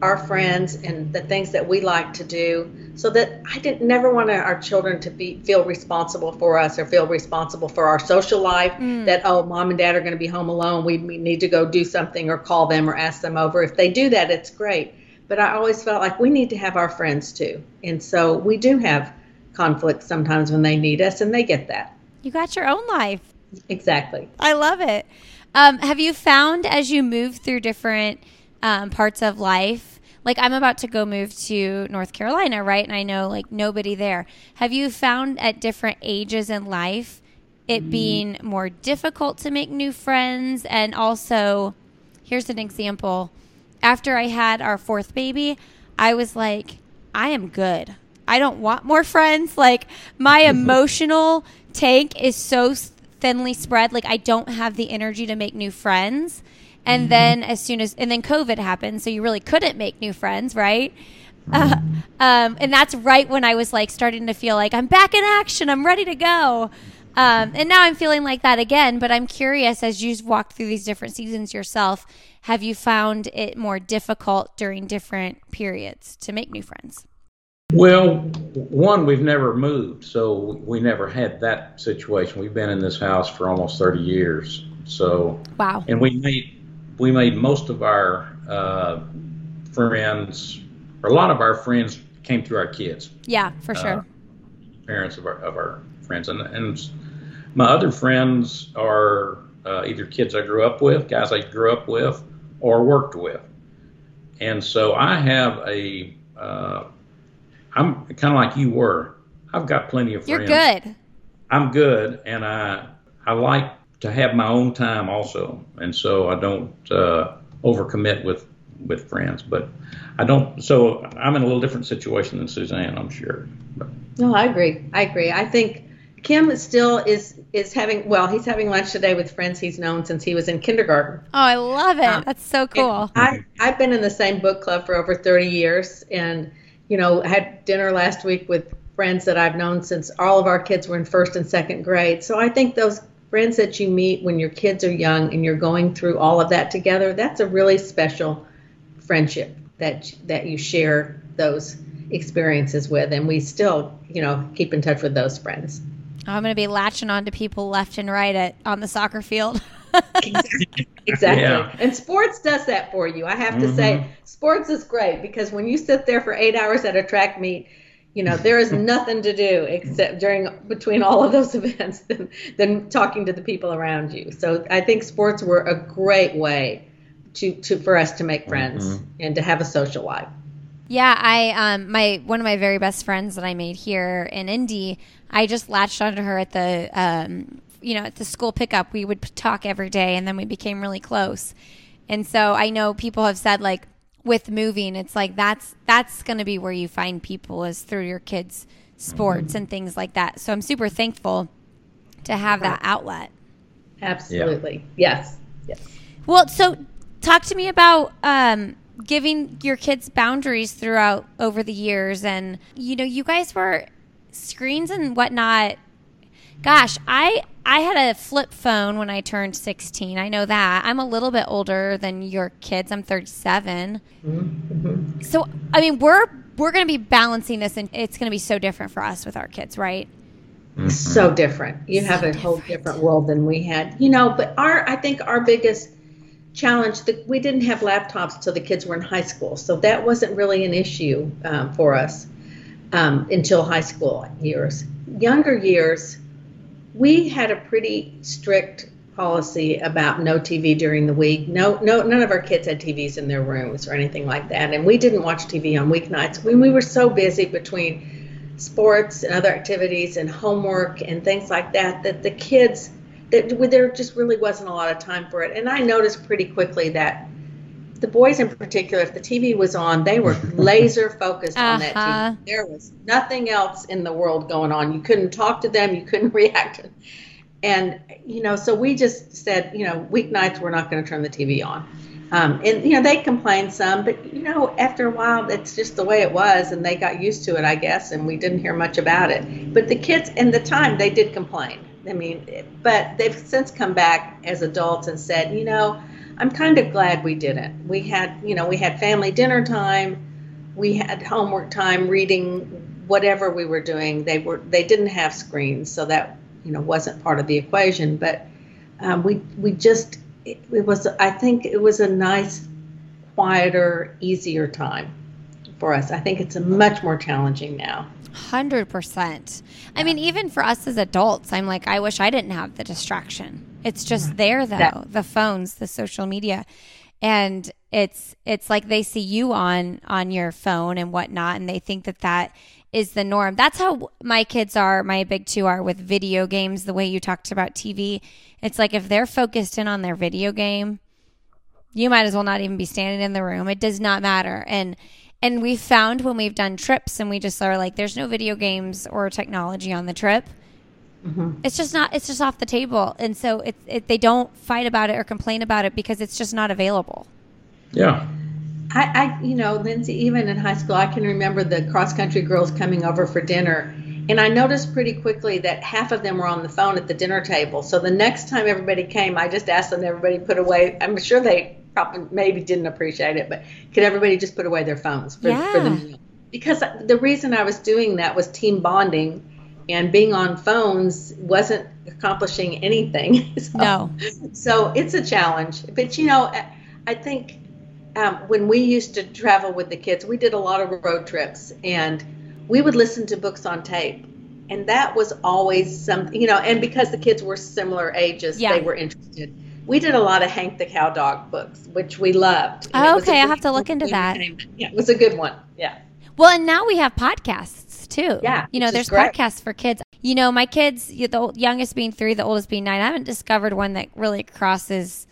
our friends and the things that we like to do so that i didn't never want our children to be feel responsible for us or feel responsible for our social life that oh mom and dad are going to be home alone. We, we need to go do something or call them or ask them over. If they do that it's great. But i always felt like we need to have our friends too. And so we do have conflicts sometimes when they need us and they get that. You got your own life. exactly. I love it. Um, have you found as you move through different um, parts of life, like I'm about to go move to North Carolina, right? And I know like nobody there. Have you found at different ages in life it mm. being more difficult to make new friends? And also, here's an example. After I had our fourth baby, I was like, I am good. I don't want more friends. Like my mm-hmm. emotional tank is so thinly spread. Like I don't have the energy to make new friends. And mm-hmm. then as soon as and then COVID happened, so you really couldn't make new friends, right? Uh, um, and that's right when I was like starting to feel like I'm back in action. I'm ready to go. Um, and now I'm feeling like that again. But I'm curious, as you've walked through these different seasons yourself, have you found it more difficult during different periods to make new friends? Well, one, we've never moved, so we never had that situation. We've been in this house for almost 30 years. So, wow. And we made we made most of our uh, friends, or a lot of our friends came through our kids. Yeah, for sure. Uh, parents of our of our friends, and and my other friends are uh, either kids I grew up with, guys I grew up with, or worked with, and so I have a. Uh, I'm kind of like you were. I've got plenty of friends. You're good. I'm good, and I I like to have my own time also, and so I don't uh, overcommit with with friends. But I don't. So I'm in a little different situation than Suzanne, I'm sure. But. No, I agree. I agree. I think Kim still is is having well, he's having lunch today with friends he's known since he was in kindergarten. Oh, I love it. Um, That's so cool. I I've been in the same book club for over 30 years, and you know had dinner last week with friends that I've known since all of our kids were in first and second grade. So I think those friends that you meet when your kids are young and you're going through all of that together, that's a really special friendship that that you share those experiences with and we still, you know, keep in touch with those friends. I'm going to be latching on to people left and right at on the soccer field. exactly. exactly. Yeah. And sports does that for you. I have mm-hmm. to say, mm-hmm. sports is great because when you sit there for eight hours at a track meet, you know there is nothing to do except during between all of those events than, than talking to the people around you. So i think sports were a great way to, to for us to make friends mm-hmm. and to have a social life. Yeah i um my one of my very best friends that i made here in indy i just latched onto her at the um you know at the school pickup. We would talk every day and then we became really close. And so i know people have said like with moving, it's like that's that's going to be where you find people is through your kids' sports mm-hmm. and things like that. So I'm super thankful to have that outlet. Absolutely. Yeah. Yes. Yes. Well, so talk to me about um, giving your kids boundaries throughout over the years, and you know, you guys were screens and whatnot. Gosh, I I had a flip phone when I turned 16. I know that. I'm a little bit older than your kids. I'm 37. Mm-hmm. So, I mean, we're we're going to be balancing this and it's going to be so different for us with our kids, right? Mm-hmm. So different. You so have a different. whole different world than we had. You know, but our I think our biggest challenge that we didn't have laptops until the kids were in high school. So that wasn't really an issue um, for us um, until high school years. Younger years, we had a pretty strict policy about no TV during the week. No, no, none of our kids had TVs in their rooms or anything like that, and we didn't watch TV on weeknights. When we were so busy between sports and other activities and homework and things like that, that the kids that there just really wasn't a lot of time for it. And I noticed pretty quickly that the boys in particular, if the TV was on, they were laser focused uh-huh. on that TV. Uh-huh. There was nothing else in the world going on. You couldn't talk to them, you couldn't react. And, you know, so we just said, you know, weeknights, we're not going to turn the TV on. Um, and, you know, they complained some, but, you know, after a while, that's just the way it was, and they got used to it, I guess, and we didn't hear much about it. But the kids, in the time, they did complain. I mean, but they've since come back as adults and said, you know, I'm kind of glad we didn't. We had, you know, we had family dinner time, we had homework time, reading, whatever we were doing. They were they didn't have screens, so that you know wasn't part of the equation. But um, we we just it, it was I think it was a nice, quieter, easier time for us. I think it's a much more challenging now. Hundred percent. I mean, even for us as adults, I'm like, I wish I didn't have the distraction. It's just mm-hmm. there though, yeah. the phones, the social media. And it's it's like they see you on on your phone and whatnot and they think that that is the norm. That's how my kids are, my big two are with video games, the way you talked about TV. It's like if they're focused in on their video game, you might as well not even be standing in the room. It does not matter. And And we found when we've done trips and we just are like, there's no video games or technology on the trip. Mm-hmm. It's just not. It's just off the table, and so it, it, they don't fight about it or complain about it because it's just not available. Yeah. I, I, you know, Lindsey, even in high school, I can remember the cross country girls coming over for dinner, and I noticed pretty quickly that half of them were on the phone at the dinner table. So the next time everybody came, I just asked them, everybody put away. I'm sure they probably maybe didn't appreciate it, but could everybody just put away their phones for, yeah. for the meal? Because the reason I was doing that was team bonding and being on phones wasn't accomplishing anything. so, no. So it's a challenge. But, you know, I think um, when we used to travel with the kids, we did a lot of road trips and we would listen to books on tape. And that was always something, you know, and because the kids were similar ages, yeah. they were interested. We did a lot of Hank the Cowdog books, which we loved. Oh, okay. I have to look into that. Yeah, it was a good one. Yeah. Well, and now we have podcasts too. Yeah. You know, there's great. podcasts for kids. You know, my kids, the youngest being three, the oldest being nine, I haven't discovered one that really crosses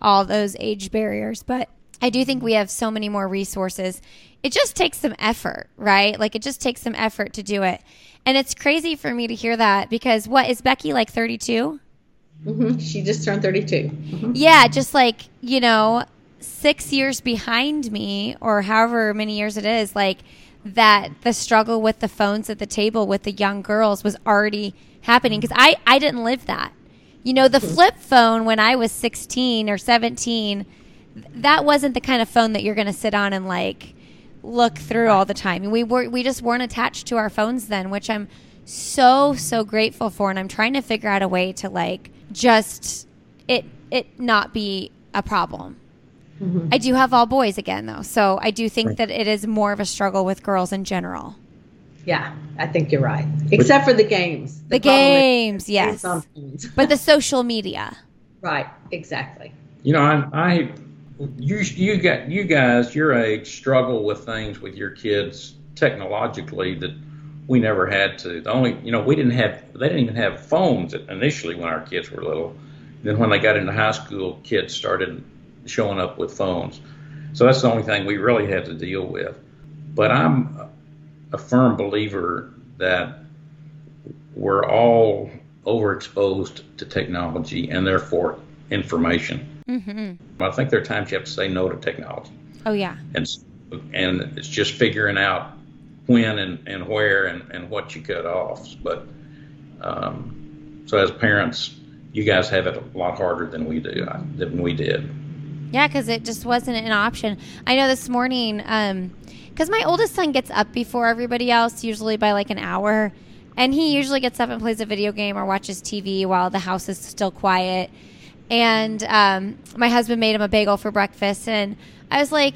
all those age barriers, but I do think we have so many more resources. It just takes some effort, right? Like it just takes some effort to do it. And it's crazy for me to hear that because what is Becky like 32? Mm-hmm. She just turned 32. Mm-hmm. Yeah, just like, you know, six years behind me or however many years it is, like that the struggle with the phones at the table with the young girls was already happening because I, I didn't live that. You know, the flip phone when I was 16 or 17, that wasn't the kind of phone that you're going to sit on and like look through all the time. We were we just weren't attached to our phones then, which I'm so so grateful for and I'm trying to figure out a way to like just it it not be a problem. Mm-hmm. I do have all boys again, though. So I do think right. that it is more of a struggle with girls in general. Yeah, I think you're right. Except for the games. The, the games, yes. but the social media. Right, exactly. You know, I, I you you got you guys your age struggle with things with your kids technologically that we never had to. The only you know we didn't have they didn't even have phones initially when our kids were little. Then when they got into high school, kids started showing up with phones. So that's the only thing we really had to deal with. But I'm a firm believer that we're all overexposed to technology and therefore information. Mm-hmm. I think there are times you have to say no to technology. Oh yeah. And and it's just figuring out when and, and where and, and what you cut off. But um, so as parents, you guys have it a lot harder than we do than we did. Yeah, because it just wasn't an option. I know this morning, because um, my oldest son gets up before everybody else, usually by like an hour. And he usually gets up and plays a video game or watches TV while the house is still quiet. And um, my husband made him a bagel for breakfast. And I was like,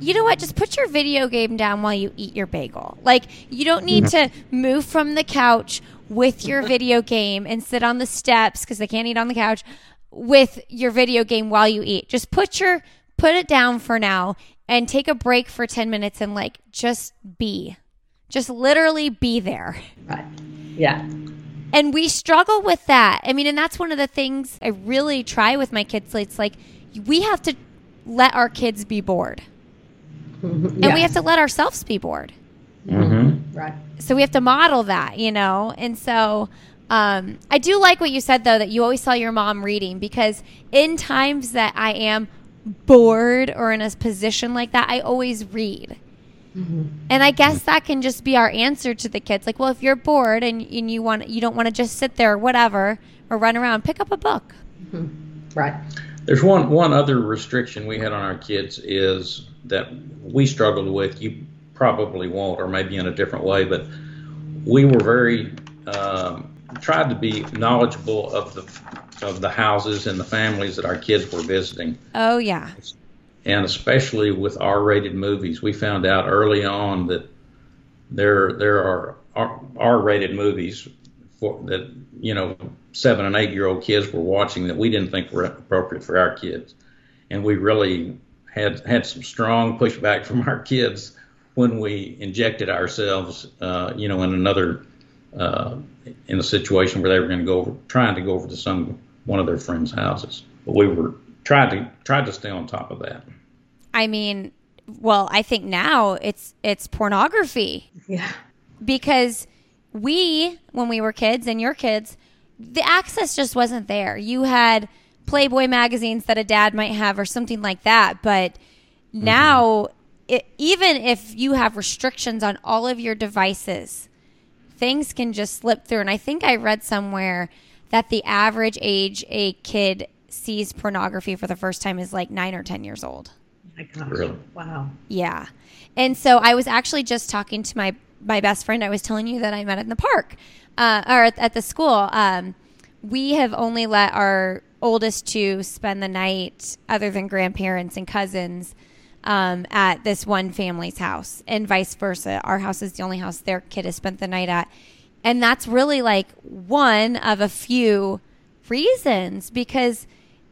you know what? Just put your video game down while you eat your bagel. Like, you don't need to move from the couch with your video game and sit on the steps because they can't eat on the couch with your video game while you eat. Just put your put it down for now and take a break for 10 minutes and like just be. Just literally be there. Right. Yeah. And we struggle with that. I mean, and that's one of the things I really try with my kids. It's like we have to let our kids be bored. Mm-hmm. And yes. we have to let ourselves be bored. Mm-hmm. Right. So we have to model that, you know? And so um, I do like what you said though that you always saw your mom reading because in times that I am bored or in a position like that, I always read. Mm-hmm. And I guess that can just be our answer to the kids. Like, well, if you're bored and, and you want you don't want to just sit there or whatever or run around, pick up a book. Mm-hmm. Right. There's one one other restriction we had on our kids is that we struggled with. You probably won't, or maybe in a different way, but we were very um, tried to be knowledgeable of the of the houses and the families that our kids were visiting. Oh yeah. And especially with R-rated movies, we found out early on that there there are R-rated movies for, that you know seven and eight year old kids were watching that we didn't think were appropriate for our kids, and we really had had some strong pushback from our kids when we injected ourselves, uh, you know, in another uh, in a situation where they were going to go over, trying to go over to some one of their friends' houses. But we were tried to tried to stay on top of that. I mean, well, I think now it's it's pornography. Yeah. Because we when we were kids and your kids, the access just wasn't there. You had Playboy magazines that a dad might have or something like that, but now it, even if you have restrictions on all of your devices, things can just slip through. And I think I read somewhere that the average age a kid sees pornography for the first time is like nine or 10 years old. My gosh. Really? Wow. Yeah. And so I was actually just talking to my, my best friend. I was telling you that I met in the park uh, or at, at the school. Um, we have only let our oldest two spend the night, other than grandparents and cousins, um, at this one family's house, and vice versa. Our house is the only house their kid has spent the night at. And that's really like one of a few reasons because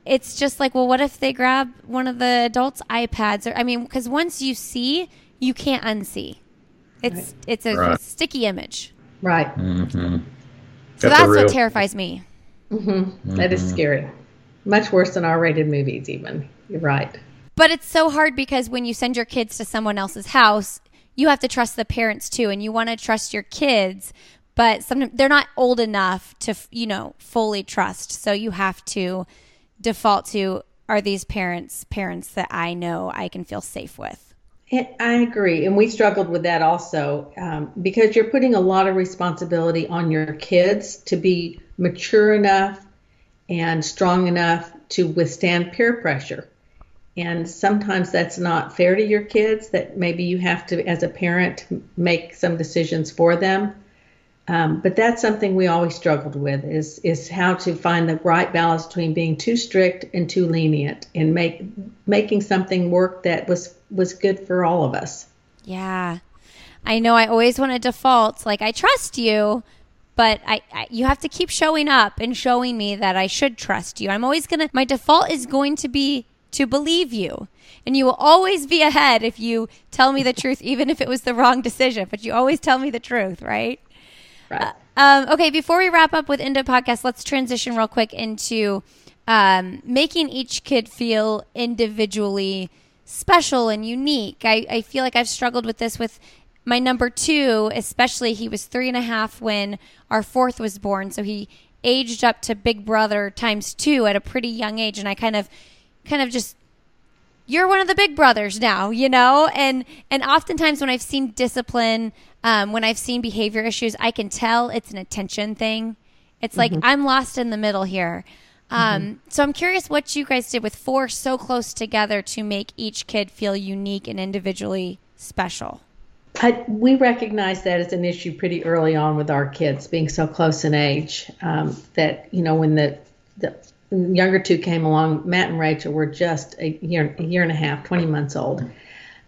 it's just like, well, what if they grab one of the adults' iPads? Or I mean, because once you see, you can't unsee. It's right. it's a right. sticky image. Right. Mm-hmm. So that's, that's what terrifies me. Mm-hmm. Mm-hmm. That is mm-hmm. scary. Much worse than R-rated movies, even. You're right. But it's so hard because when you send your kids to someone else's house, you have to trust the parents too, and you want to trust your kids, but sometimes they're not old enough to, you know, fully trust. So you have to default to are these parents parents that I know I can feel safe with? I agree. And we struggled with that also um, because you're putting a lot of responsibility on your kids to be mature enough and strong enough to withstand peer pressure. And sometimes that's not fair to your kids, that maybe you have to, as a parent, make some decisions for them. Um, but that's something we always struggled with is is how to find the right balance between being too strict and too lenient and make making something work that was was good for all of us. Yeah. I know I always want to default like I trust you, but I, I, you have to keep showing up and showing me that I should trust you. I'm always going to my default is going to be to believe you. And you will always be ahead if you tell me the truth, even if it was the wrong decision. But you always tell me the truth, right? Right. Uh, um, okay, before we wrap up with Endo Podcast, let's transition real quick into um, making each kid feel individually special and unique. I, I feel like I've struggled with this with my number two, especially. He was three and a half when our fourth was born. So he aged up to Big Brother times two at a pretty young age. And I kind of kind of just you're one of the big brothers now, you know? And and oftentimes when I've seen discipline, um, when I've seen behavior issues, I can tell it's an attention thing. It's like mm-hmm. I'm lost in the middle here. Um, mm-hmm. So I'm curious what you guys did with four so close together to make each kid feel unique and individually special. I, we recognized that as an issue pretty early on with our kids being so close in age. Um, that you know when the the younger two came along, Matt and Rachel were just a year, a year and a half, 20 months old.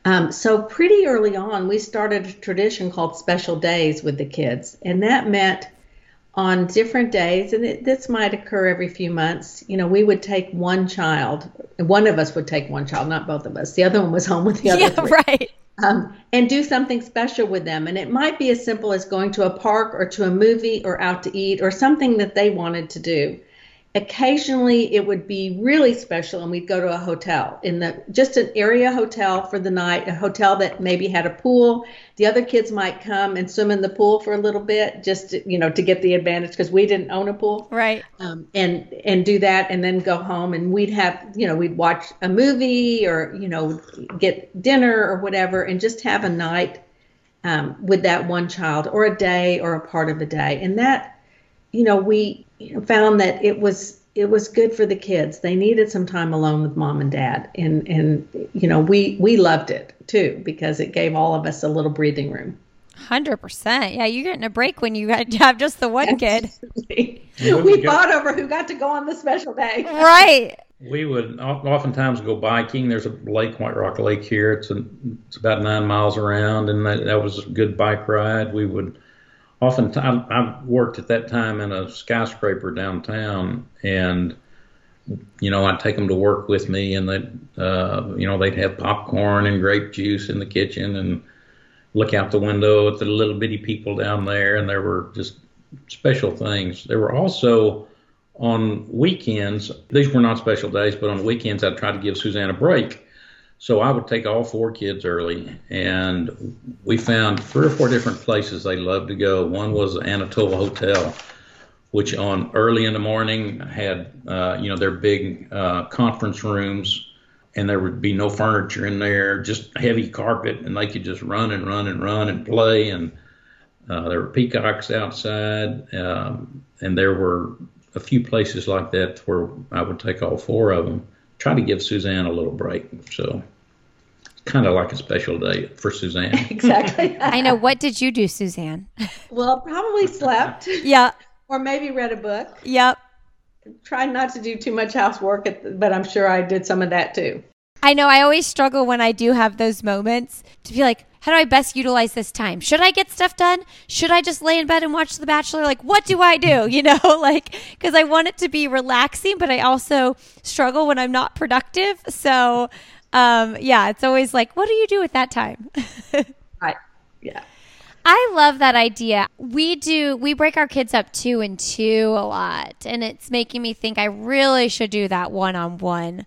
Um, so pretty early on, we started a tradition called special days with the kids, and that meant on different days, and it, this might occur every few months. You know, we would take one child. One of us would take one child, not both of us. The other one was home with the other yeah, three. right. Um, and do something special with them. And it might be as simple as going to a park or to a movie or out to eat or something that they wanted to do occasionally it would be really special and we'd go to a hotel. In the just an area hotel for the night a hotel that maybe had a pool. The other kids might come and swim in the pool for a little bit just to, you know to get the advantage because we didn't own a pool. Right. Um, and and do that and then go home and we'd have you know we'd watch a movie or you know get dinner or whatever and just have a night um, with that one child or a day or a part of a day. And that you know we found that it was it was good for the kids. They needed some time alone with mom and dad, and and you know we we loved it too because it gave all of us a little breathing room. Hundred percent. Yeah, you're getting a break when you have just the one kid. we fought over who got to go on the special day. Right. We would oftentimes go biking. There's a lake, White Rock Lake here. It's a, it's about nine miles around, and that, that was a good bike ride. We would oftentimes I worked at that time in a skyscraper downtown, and you know I'd take them to work with me, and they, uh, you know, they'd have popcorn and grape juice in the kitchen, and look out the window at the little bitty people down there, and there were just special things. There were also on weekends. These were not special days, but on weekends I'd try to give Suzanne a break. So I would take all four kids early, and we found three or four different places they loved to go. One was the Anatole Hotel, which on early in the morning had, uh, you know, their big uh, conference rooms, and there would be no furniture in there, just heavy carpet, and they could just run and run and run and play. And uh, there were peacocks outside, um, and there were a few places like that where I would take all four of them, try to give Suzanne a little break. So it's kind of like a special day for Suzanne. exactly. I know. What did you do, Suzanne? well, probably slept. yeah. Or maybe read a book. Yep. Tried not to do too much housework, but I'm sure I did some of that too. I know. I always struggle when I do have those moments to be like, how do I best utilize this time? Should I get stuff done? Should I just lay in bed and watch The Bachelor? Like, what do I do? You know, like, because I want it to be relaxing, but I also struggle when I'm not productive. So, um, yeah, it's always like, what do you do with that time? right. Yeah. I love that idea. We do, we break our kids up two and two a lot. And it's making me think I really should do that one on one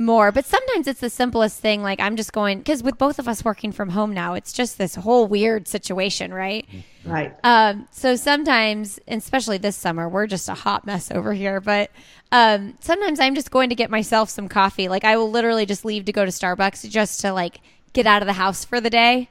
more. But sometimes it's the simplest thing. Like I'm just going, because with both of us working from home now, it's just this whole weird situation, right? Right. Um, so sometimes, especially this summer, we're just a hot mess over here. But um, sometimes I'm just going to get myself some coffee. Like I will literally just leave to go to Starbucks just to like get out of the house for the day.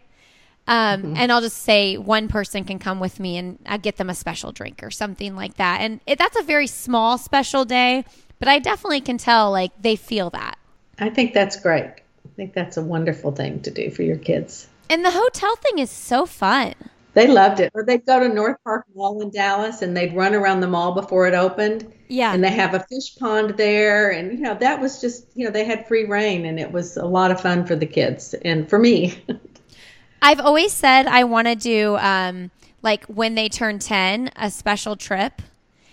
Um, mm-hmm. And I'll just say one person can come with me and I get them a special drink or something like that. And it, that's a very small special day, but I definitely can tell like they feel that. I think that's great. I think that's a wonderful thing to do for your kids. And the hotel thing is so fun. They loved it. Or they'd go to North Park Mall in Dallas and they'd run around the mall before it opened. Yeah. And they have a fish pond there. And, you know, that was just, you know, they had free rein and it was a lot of fun for the kids and for me. I've always said I want to do, um, like when they turn 10, a special trip.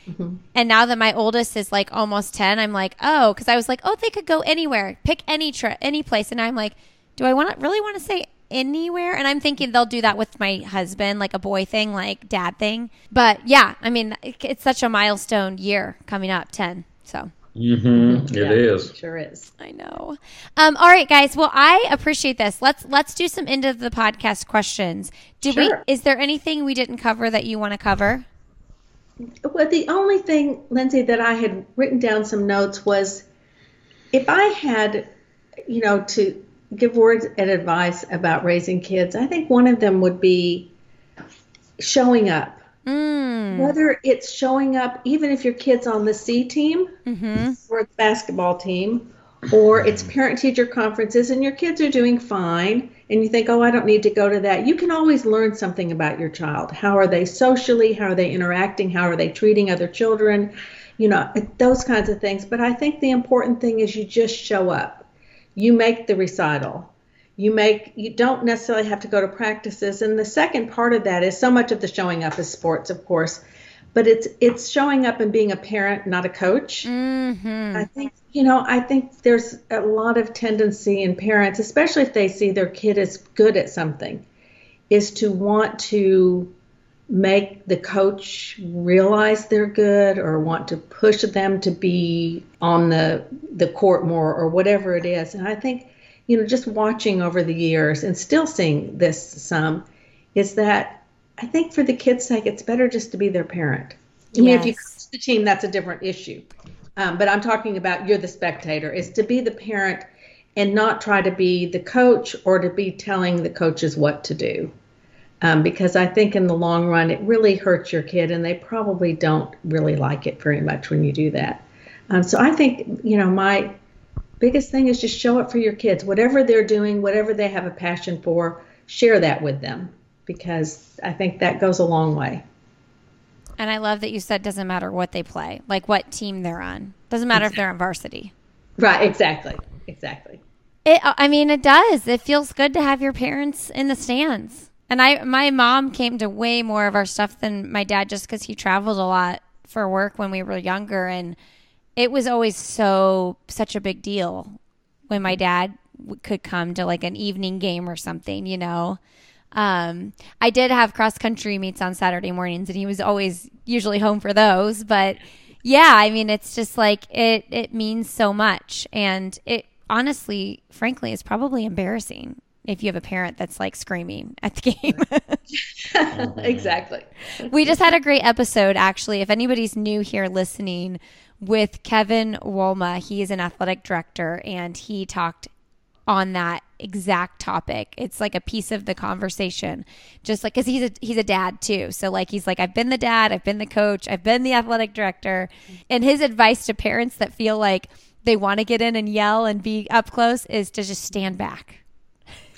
Mm-hmm. And now that my oldest is like almost 10, I'm like, oh, because I was like, oh, they could go anywhere, pick any trip, any place. And I'm like, do I want to really want to say anywhere? And I'm thinking they'll do that with my husband, like a boy thing, like dad thing. But yeah, I mean, it's such a milestone year coming up, 10. So. Mm-hmm. It yeah, is. It sure is. I know. Um, all right, guys. Well, I appreciate this. Let's let's do some end of the podcast questions. Did sure. we? Is there anything we didn't cover that you want to cover? Well, the only thing, Lindsey, that I had written down some notes was if I had, you know, to give words and advice about raising kids, I think one of them would be showing up. Mm. Whether it's showing up, even if your kid's on the C team mm-hmm. or the basketball team, or it's parent teacher conferences and your kids are doing fine and you think, oh, I don't need to go to that. You can always learn something about your child. How are they socially? How are they interacting? How are they treating other children? You know, those kinds of things. But I think the important thing is you just show up. You make the recital. You make you don't necessarily have to go to practices. And the second part of that is so much of the showing up is sports, of course but it's it's showing up and being a parent not a coach mm-hmm. i think you know i think there's a lot of tendency in parents especially if they see their kid is good at something is to want to make the coach realize they're good or want to push them to be on the the court more or whatever it is and i think you know just watching over the years and still seeing this some is that I think for the kids' sake, it's better just to be their parent. I mean, if you coach the team, that's a different issue. Um, but I'm talking about you're the spectator, is to be the parent and not try to be the coach or to be telling the coaches what to do. Um, because I think in the long run, it really hurts your kid, and they probably don't really like it very much when you do that. Um, so I think, you know, my biggest thing is just show up for your kids. Whatever they're doing, whatever they have a passion for, share that with them because I think that goes a long way. And I love that you said doesn't matter what they play, like what team they're on. Doesn't matter exactly. if they're on varsity. Right, exactly. Exactly. It I mean it does. It feels good to have your parents in the stands. And I my mom came to way more of our stuff than my dad just cuz he traveled a lot for work when we were younger and it was always so such a big deal when my dad could come to like an evening game or something, you know. Um, I did have cross country meets on Saturday mornings, and he was always usually home for those. But yeah, I mean, it's just like it. It means so much, and it honestly, frankly, is probably embarrassing if you have a parent that's like screaming at the game. exactly. we just had a great episode, actually. If anybody's new here listening, with Kevin Wolma, he is an athletic director, and he talked on that exact topic. It's like a piece of the conversation, just like because he's a he's a dad too. So like he's like I've been the dad, I've been the coach, I've been the athletic director, and his advice to parents that feel like they want to get in and yell and be up close is to just stand back.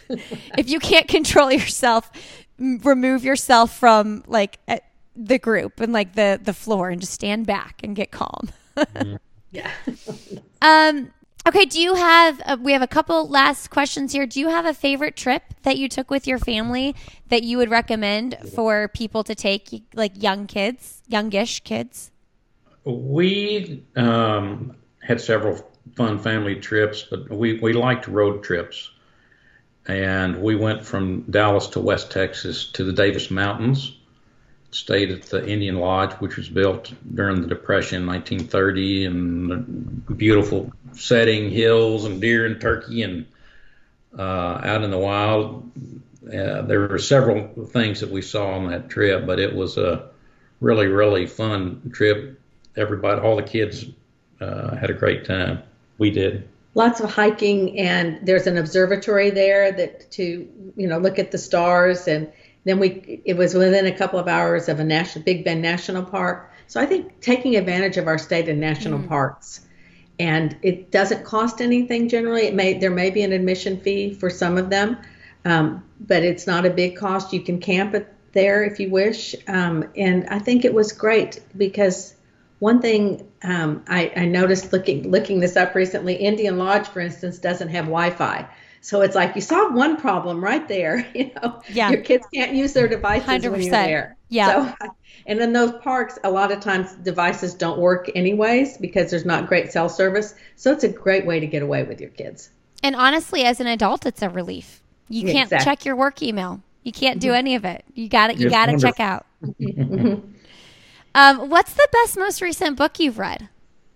if you can't control yourself, remove yourself from like the group and like the the floor and just stand back and get calm. yeah. um Okay, do you have uh, we have a couple last questions here. Do you have a favorite trip that you took with your family that you would recommend for people to take like young kids, youngish kids? We um, had several fun family trips, but we, we liked road trips. And we went from Dallas to West Texas to the Davis Mountains stayed at the Indian Lodge, which was built during the Depression, 1930, and beautiful setting, hills and deer and turkey, and uh, out in the wild. Uh, there were several things that we saw on that trip, but it was a really, really fun trip. Everybody, all the kids, uh, had a great time. We did. Lots of hiking, and there's an observatory there that to you know look at the stars and then we it was within a couple of hours of a national Big Bend National Park. So I think taking advantage of our state and national mm. parks, and it doesn't cost anything generally. It may there may be an admission fee for some of them, um, but it's not a big cost. You can camp it there if you wish, um, and I think it was great because one thing um, I, I noticed looking looking this up recently, Indian Lodge, for instance, doesn't have Wi-Fi. So it's like you solve one problem right there. You know, yeah. your kids can't use their devices 100%. when you're there. Yeah. So, and in those parks, a lot of times devices don't work anyways because there's not great cell service. So it's a great way to get away with your kids. And honestly, as an adult, it's a relief. You can't exactly. check your work email. You can't do mm-hmm. any of it. You got it. You got to check out. Mm-hmm. um, what's the best, most recent book you've read?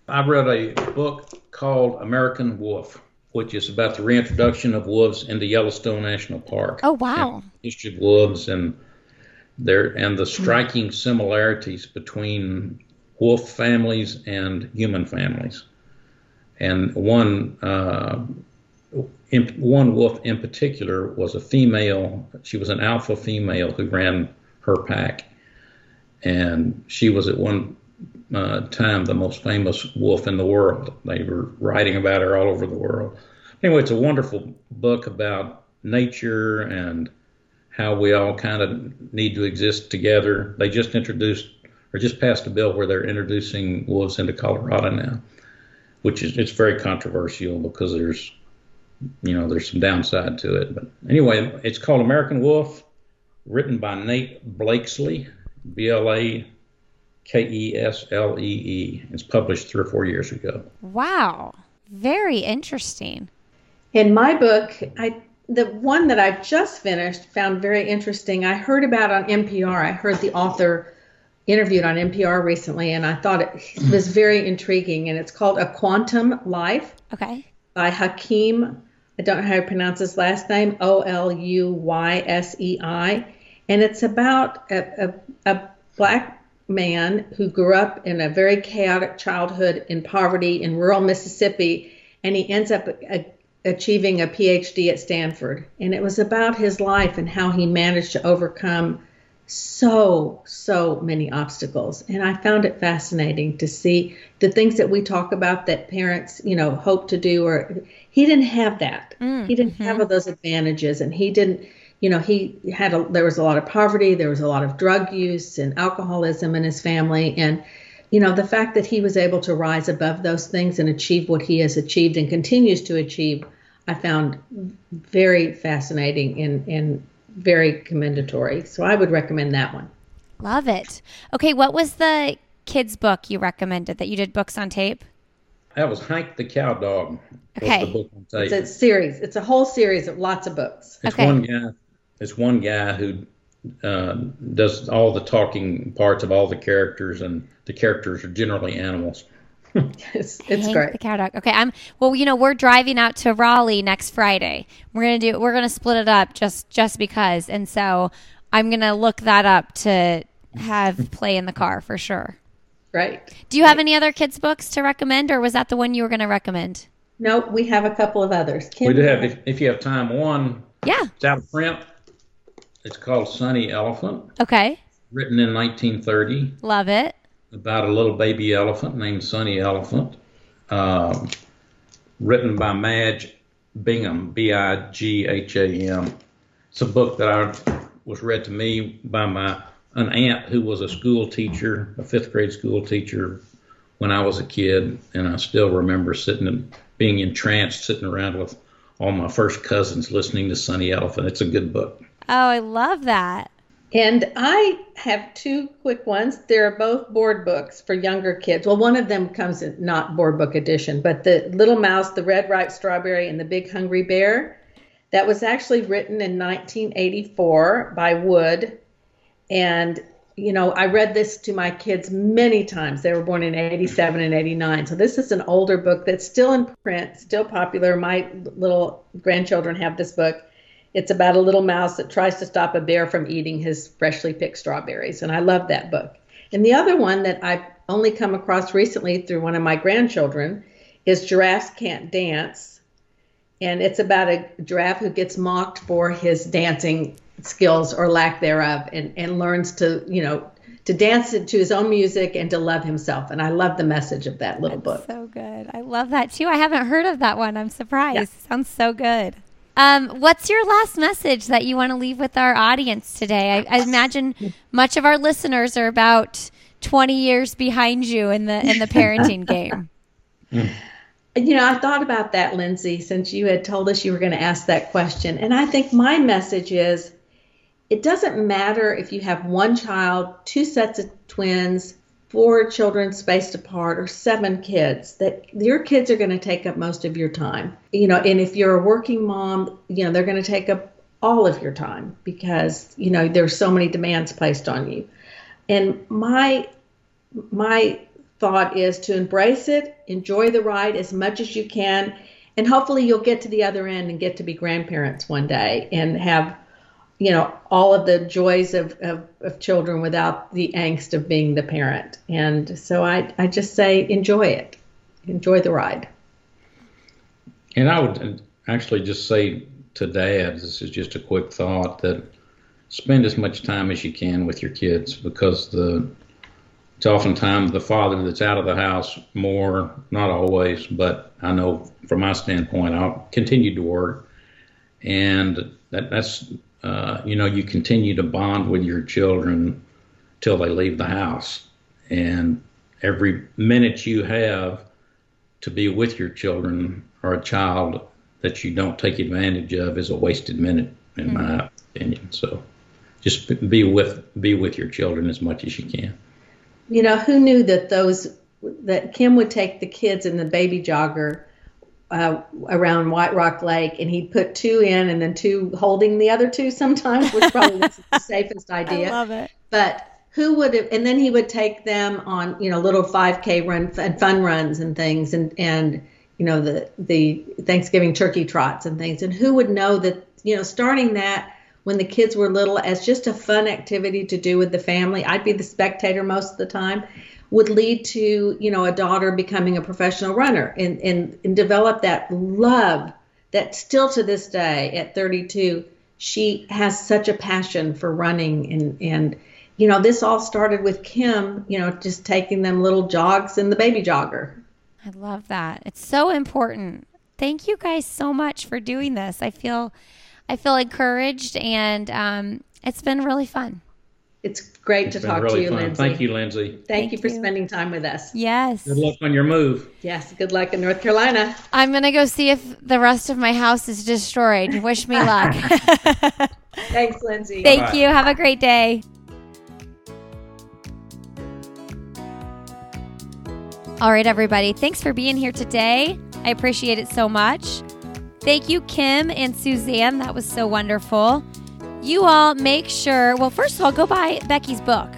I read a book called American Wolf which is about the reintroduction of wolves into Yellowstone National Park. Oh wow! History of wolves and there and the striking similarities between wolf families and human families. And one uh, in, one wolf in particular was a female. She was an alpha female who ran her pack, and she was at one uh, time the most famous wolf in the world. They were writing about her all over the world. Anyway, it's a wonderful book about nature and how we all kind of need to exist together. They just introduced or just passed a bill where they're introducing wolves into Colorado now, which is it's very controversial because there's you know there's some downside to it. But anyway, it's called American Wolf, written by Nate Blakeslee, B L A K E S L E E. It's published three or four years ago. Wow. Very interesting. In my book, I the one that I've just finished found very interesting. I heard about on NPR. I heard the author interviewed on NPR recently, and I thought it was very intriguing. And it's called A Quantum Life. Okay. By Hakeem. I don't know how to pronounce his last name. O L U Y S E I. And it's about a, a, a black man who grew up in a very chaotic childhood in poverty in rural Mississippi, and he ends up a, achieving a PhD at Stanford. And it was about his life and how he managed to overcome so, so many obstacles. And I found it fascinating to see the things that we talk about that parents, you know, hope to do, or he didn't have that. Mm, he didn't mm-hmm. have all those advantages. And he didn't, you know, he had a, there was a lot of poverty, there was a lot of drug use and alcoholism in his family. And you know, the fact that he was able to rise above those things and achieve what he has achieved and continues to achieve, I found very fascinating and, and very commendatory. So I would recommend that one. Love it. Okay, what was the kids' book you recommended that you did books on tape? That was Hank the Cowdog. Okay. It's a series. It's a whole series of lots of books. It's okay. one guy. It's one guy who uh, does all the talking parts of all the characters, and the characters are generally animals. it's, it's Hank great. the cow dog. Okay, I'm well. You know, we're driving out to Raleigh next Friday. We're gonna do. We're gonna split it up just just because, and so I'm gonna look that up to have play in the car for sure. Right. Do you have any other kids books to recommend, or was that the one you were gonna recommend? No, we have a couple of others. Kim, We do have, if, if you have time, one. Yeah. It's out of print. It's called Sonny Elephant, Okay. written in 1930 Love it. about a little baby elephant named Sonny Elephant. Um, written by Madge Bigham, B I G H A M. It's a book that I was read to me by my an aunt who was a school teacher, a fifth grade school teacher when I was a kid, and I still remember sitting and being entranced, sitting around with all my first cousins listening to Sonny Elephant. It's a good book. Oh, I love that. And I have two quick ones. They're both board books for younger kids. Well, one of them comes in not board book edition, but the Little Mouse, the Red Ripe Strawberry, and the Big Hungry Bear. That was actually written in 1984 by Wood. And, you know, I read this to my kids many times. They were born in 87 and 89. So this is an older book that's still in print, still popular. My little grandchildren have this book. It's about a little mouse that tries to stop a bear from eating his freshly picked strawberries. And I love that book. And the other one that I've only come across recently through one of my grandchildren is Giraffes Can't Dance. And it's about a giraffe who gets mocked for his dancing skills or lack thereof and, and learns to, you know, to dance to his own music and to love himself. And I love the message of that little book. So good. I love that too. I haven't heard of that one. I'm surprised. Sounds so good. Um, what's your last message that you want to leave with our audience today? I, I imagine much of our listeners are about 20 years behind you in the in the parenting game. You know, I thought about that, Lindsey, since you had told us you were going to ask that question. And I think my message is it doesn't matter if you have one child, two sets of twins, four children spaced apart, or seven kids, that your kids are going to take up most of your time. You know, and if you're a working mom, you know, they're going to take up all of your time because, you know, there's so many demands placed on you. And my my thought is to embrace it, enjoy the ride as much as you can, and hopefully you'll get to the other end and get to be grandparents one day and have, you know, all of the joys of, of, of children without the angst of being the parent. And so I, I just say enjoy it, enjoy the ride. And I would uh, actually just say to dads, this is just a quick thought that spend as much time as you can with your kids because the it's oftentimes the father that's out of the house more, not always, but I know from my standpoint, I'll continue to work, and that, that's uh, you know you continue to bond with your children till they leave the house, and every minute you have to be with your children or a child that you don't take advantage of is a wasted minute, in mm-hmm. my opinion. So, just be with be with your children as much as you can you know, who knew that those that Kim would take the kids in the baby jogger uh, around White Rock Lake, and he'd put two in and then two holding the other two sometimes, which probably was the safest idea. I love it. But who would have? And then he would take them on, you know, little 5K run and fun runs and things, and and you know the the Thanksgiving turkey trots and things. And who would know that, you know, starting that when the kids were little as just a fun activity to do with the family. I'd be the spectator most of the time. Would lead to you know a daughter becoming a professional runner and and, and develop that love that still to this day at 32 she has such a passion for running and and you know this all started with Kim you know just taking them little jogs in the baby jogger. I love that. It's so important. Thank you guys so much for doing this. I feel I feel encouraged, and um, it's been really fun. It's great it's to talk really to you, fun. Lindsey. Thank you, Lindsey. Thank, Thank you for you. spending time with us. Yes. Good luck on your move. Yes, good luck in North Carolina. I'm going to go see if the rest of my house is destroyed. Wish me luck. Thanks, Lindsey. Thank Bye-bye. you. Have a great day. All right, everybody. Thanks for being here today. I appreciate it so much. Thank you, Kim and Suzanne. That was so wonderful. You all make sure, well, first of all, go buy Becky's book.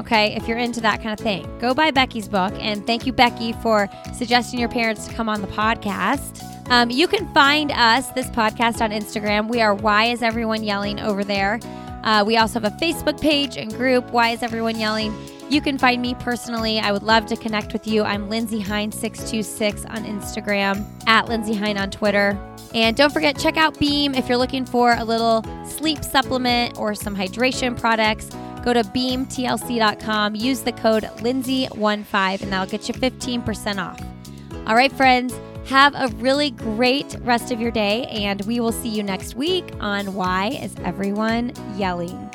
Okay, if you're into that kind of thing, go buy Becky's book. And thank you, Becky, for suggesting your parents to come on the podcast. Um, you can find us, this podcast, on Instagram. We are Why Is Everyone Yelling over there. Uh, we also have a Facebook page and group, Why Is Everyone Yelling? You can find me personally. I would love to connect with you. I'm Lindsey Hein626 on Instagram, at Lindsey Hein on Twitter. And don't forget, check out Beam if you're looking for a little sleep supplement or some hydration products. Go to beamtlc.com, use the code Lindsey15, and that'll get you 15% off. All right, friends, have a really great rest of your day, and we will see you next week on Why Is Everyone Yelling?